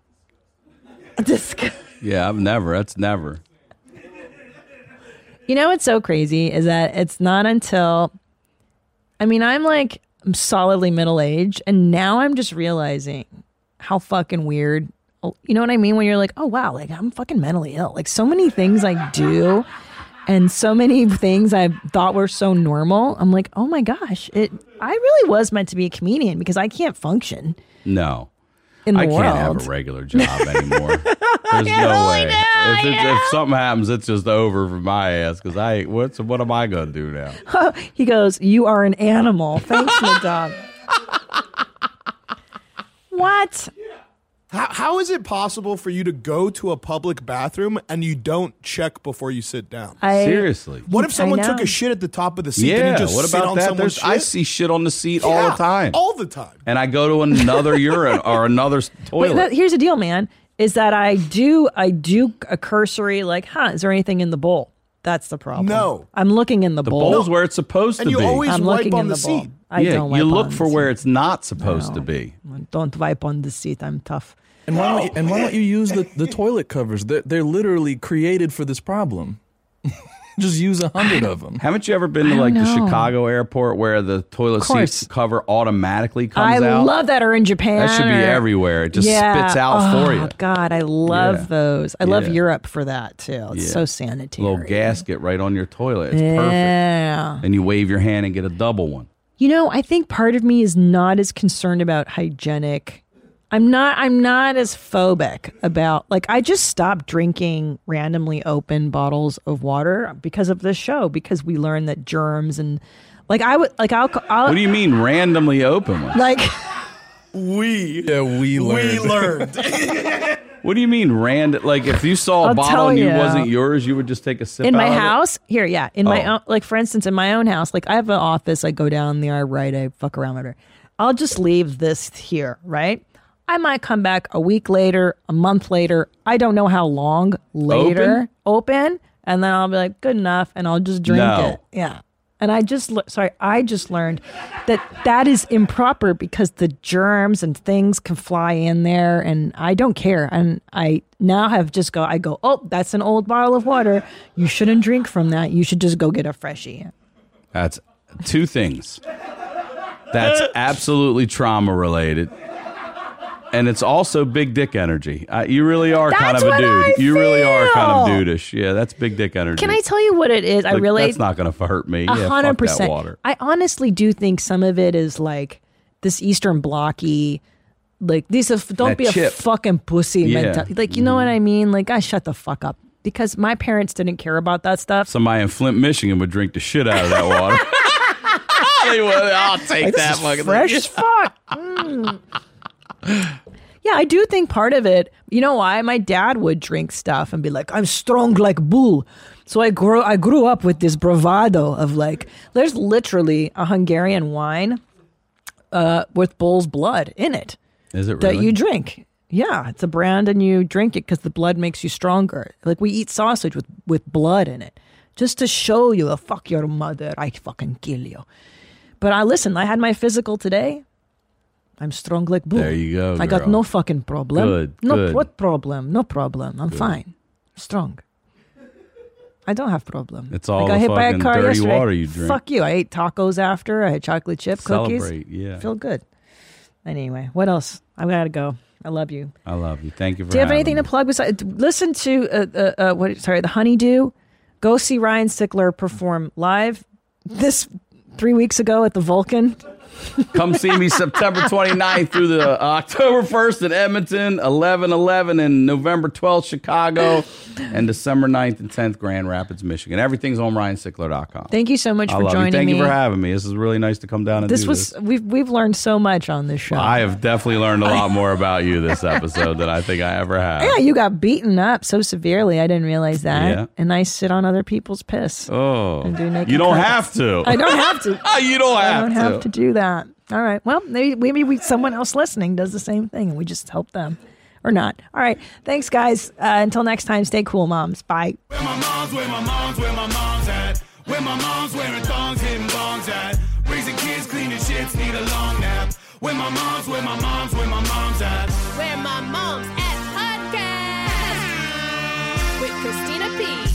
[SPEAKER 2] This-
[SPEAKER 5] Yeah, I've never. That's never.
[SPEAKER 2] You know what's so crazy is that it's not until I mean, I'm like I'm solidly middle aged and now I'm just realizing how fucking weird you know what I mean when you're like, "Oh wow, like I'm fucking mentally ill." Like so many things I do and so many things I thought were so normal. I'm like, "Oh my gosh, it I really was meant to be a comedian because I can't function
[SPEAKER 5] No.
[SPEAKER 2] in the
[SPEAKER 5] I
[SPEAKER 2] world."
[SPEAKER 5] can't have a regular job anymore. There's no way. if, it's, if something happens, it's just over for my ass. Because I, what's what am I going to do now?
[SPEAKER 2] He goes, "You are an animal." Thanks, Madog. what?
[SPEAKER 1] How, how is it possible for you to go to a public bathroom and you don't check before you sit down?
[SPEAKER 2] I
[SPEAKER 5] Seriously.
[SPEAKER 1] what if someone took a shit at the top of the seat and
[SPEAKER 5] Yeah.
[SPEAKER 1] you just
[SPEAKER 5] What about
[SPEAKER 1] on
[SPEAKER 5] that?
[SPEAKER 1] someone's
[SPEAKER 5] There's, I see shit on the seat all the time.
[SPEAKER 1] All the time.
[SPEAKER 5] and I go to another urine or another s-
[SPEAKER 2] Wait,
[SPEAKER 5] toilet.
[SPEAKER 2] that- here's the deal, man. Is that I do I do a cursory like, huh? Is there anything in the bowl? That's the problem.
[SPEAKER 1] No.
[SPEAKER 2] I'm looking in the, bowl.
[SPEAKER 5] the
[SPEAKER 2] bowl.
[SPEAKER 5] bowl's where it's supposed
[SPEAKER 1] And
[SPEAKER 5] to be.
[SPEAKER 1] And you always-
[SPEAKER 2] I'm
[SPEAKER 1] wipe
[SPEAKER 2] looking
[SPEAKER 1] on
[SPEAKER 2] in
[SPEAKER 1] the
[SPEAKER 2] the, bowl.
[SPEAKER 1] seat.
[SPEAKER 2] I
[SPEAKER 5] yeah,
[SPEAKER 2] don't.
[SPEAKER 5] you look
[SPEAKER 2] on
[SPEAKER 5] for
[SPEAKER 2] the
[SPEAKER 5] where it's not supposed
[SPEAKER 2] No.
[SPEAKER 5] to be.
[SPEAKER 2] Don't wipe on the seat. I'm tough.
[SPEAKER 6] And why don't you, and why don't you use the, the toilet covers? They're, they're literally created for this problem. Just use a hundred of them.
[SPEAKER 5] Haven't you ever been to
[SPEAKER 2] I
[SPEAKER 5] like the
[SPEAKER 2] know.
[SPEAKER 5] Chicago airport where the toilet seat cover automatically
[SPEAKER 2] I
[SPEAKER 5] comes out?
[SPEAKER 2] I love that. Or in Japan,
[SPEAKER 5] That should be
[SPEAKER 2] or-
[SPEAKER 5] everywhere. It just
[SPEAKER 2] Yeah.
[SPEAKER 5] spits out
[SPEAKER 2] oh,
[SPEAKER 5] for you.
[SPEAKER 2] Oh God, I love
[SPEAKER 5] Yeah.
[SPEAKER 2] those. I love
[SPEAKER 5] Yeah.
[SPEAKER 2] Europe for that too. It's
[SPEAKER 5] Yeah.
[SPEAKER 2] so sanitary.
[SPEAKER 5] little gasket right on your toilet. It's perfect.
[SPEAKER 2] Yeah.
[SPEAKER 5] And you wave your hand and get a double one.
[SPEAKER 2] You know, I think part of me is not as concerned about hygienic. I'm not I'm not as phobic about like I just stopped drinking randomly open bottles of water because of this show because we learned that germs and like I would like I'll, I'll
[SPEAKER 5] What do you mean randomly open ones?
[SPEAKER 2] like
[SPEAKER 1] We
[SPEAKER 6] Yeah, we
[SPEAKER 1] we
[SPEAKER 6] learned.
[SPEAKER 1] learned.
[SPEAKER 5] What do you mean random? Like if you saw a
[SPEAKER 2] I'll
[SPEAKER 5] bottle and you
[SPEAKER 2] you.
[SPEAKER 5] wasn't yours, you would just take a sip
[SPEAKER 2] in
[SPEAKER 5] out
[SPEAKER 2] my
[SPEAKER 5] of it?
[SPEAKER 2] house here yeah in my
[SPEAKER 5] Oh.
[SPEAKER 2] own like for instance in my own house like I have an office I go down there I write I fuck around with her I'll just leave this here right I might come back a week later, a month later. I don't know how long later. Open, and then I'll be like, good enough, and I'll just drink
[SPEAKER 5] No.
[SPEAKER 2] it. Yeah. And I just le- sorry, I just learned that that is improper because the germs and things can fly in there, and I don't care. And I now have just go. I go, oh, that's an old bottle of water. You shouldn't drink from that. You should just go get a freshie.
[SPEAKER 5] That's two things. That's absolutely trauma related. And it's also big dick energy. Uh, you really are kind of a dude.
[SPEAKER 2] I
[SPEAKER 5] you really are kind of
[SPEAKER 2] feel.
[SPEAKER 5] dudeish. Yeah, that's big dick energy.
[SPEAKER 2] Can I tell you what it is? I really
[SPEAKER 5] That's not going to hurt me.
[SPEAKER 2] A
[SPEAKER 5] Yeah,
[SPEAKER 2] hundred percent.
[SPEAKER 5] water.
[SPEAKER 2] I honestly do think some of it is like this Eastern blocky, like these. Are, don't
[SPEAKER 5] That
[SPEAKER 2] be
[SPEAKER 5] chip.
[SPEAKER 2] a fucking pussy.
[SPEAKER 5] Yeah. Mm-hmm.
[SPEAKER 2] mentality. Like you know what I mean? Like I shut the fuck up because my parents didn't care about that stuff.
[SPEAKER 5] Somebody in Flint, Michigan would drink the shit out of that water. I'll take
[SPEAKER 2] Like,
[SPEAKER 5] that
[SPEAKER 2] this is fresh as fuck. Mm. Yeah, I do think part of it. You know why? My dad would drink stuff and be like, "I'm strong like bull." So I grew I grew up with this bravado of like, there's literally a Hungarian wine uh, with bull's blood in it
[SPEAKER 5] Is it
[SPEAKER 2] that you drink. Yeah, it's a brand and you drink it because the blood makes you stronger. Like we eat sausage with, with blood in it just to show you, oh, fuck your mother, I fucking kill you. But I listen, I had my physical today. I'm strong like bull.
[SPEAKER 5] There you go,
[SPEAKER 2] I got no fucking problem.
[SPEAKER 5] Good,
[SPEAKER 2] No
[SPEAKER 5] good.
[SPEAKER 2] what problem? No problem. I'm fine. Strong. I don't have problem.
[SPEAKER 5] It's all
[SPEAKER 2] I got hit by a car yesterday.
[SPEAKER 5] water you drink.
[SPEAKER 2] Fuck you. I ate tacos after. I had chocolate chip cookies.
[SPEAKER 5] Celebrate, yeah.
[SPEAKER 2] Feel good. Anyway, what else? I gotta go. I love you.
[SPEAKER 5] I love you. Thank you for
[SPEAKER 2] Do you have anything
[SPEAKER 5] me.
[SPEAKER 2] to plug besides? Listen to uh, uh, uh, what? Sorry, the Honeydew. Go see Ryan Sickler perform live this three weeks ago at the Vulcan.
[SPEAKER 5] Come see me September 29th through the uh, October 1st in Edmonton, 11 11 and November 12th, Chicago, and December 9th and 10th, Grand Rapids, Michigan. Everything's on RyanSickler.com.
[SPEAKER 2] Thank you so much
[SPEAKER 5] I
[SPEAKER 2] for joining
[SPEAKER 5] you. Thank
[SPEAKER 2] me.
[SPEAKER 5] you for having me. This is really nice to come down and
[SPEAKER 2] this
[SPEAKER 5] do
[SPEAKER 2] was
[SPEAKER 5] this.
[SPEAKER 2] we've we've learned so much on this show.
[SPEAKER 5] I have definitely learned a lot more about you this episode than I think I ever have.
[SPEAKER 2] yeah, you got beaten up so severely. I didn't realize that.
[SPEAKER 5] Yeah.
[SPEAKER 2] And I sit on other people's piss.
[SPEAKER 5] Oh,
[SPEAKER 2] And do naked
[SPEAKER 5] you don't
[SPEAKER 2] carpets.
[SPEAKER 5] have to.
[SPEAKER 2] I don't have to.
[SPEAKER 5] You don't have,
[SPEAKER 2] I
[SPEAKER 5] don't
[SPEAKER 2] have to do that. All right. Well, maybe, maybe we, someone else listening does the same thing and we just help them or not. All right. Thanks, guys. Uh, until next time, stay cool, moms. Bye.
[SPEAKER 3] Where my mom's, where my mom's, where my mom's at. Where my mom's wearing thongs, hitting bongs at. Raising kids, cleaning shits, need a long nap. Where my mom's, where my mom's, where my mom's at.
[SPEAKER 4] Where my mom's at podcast with Christina P.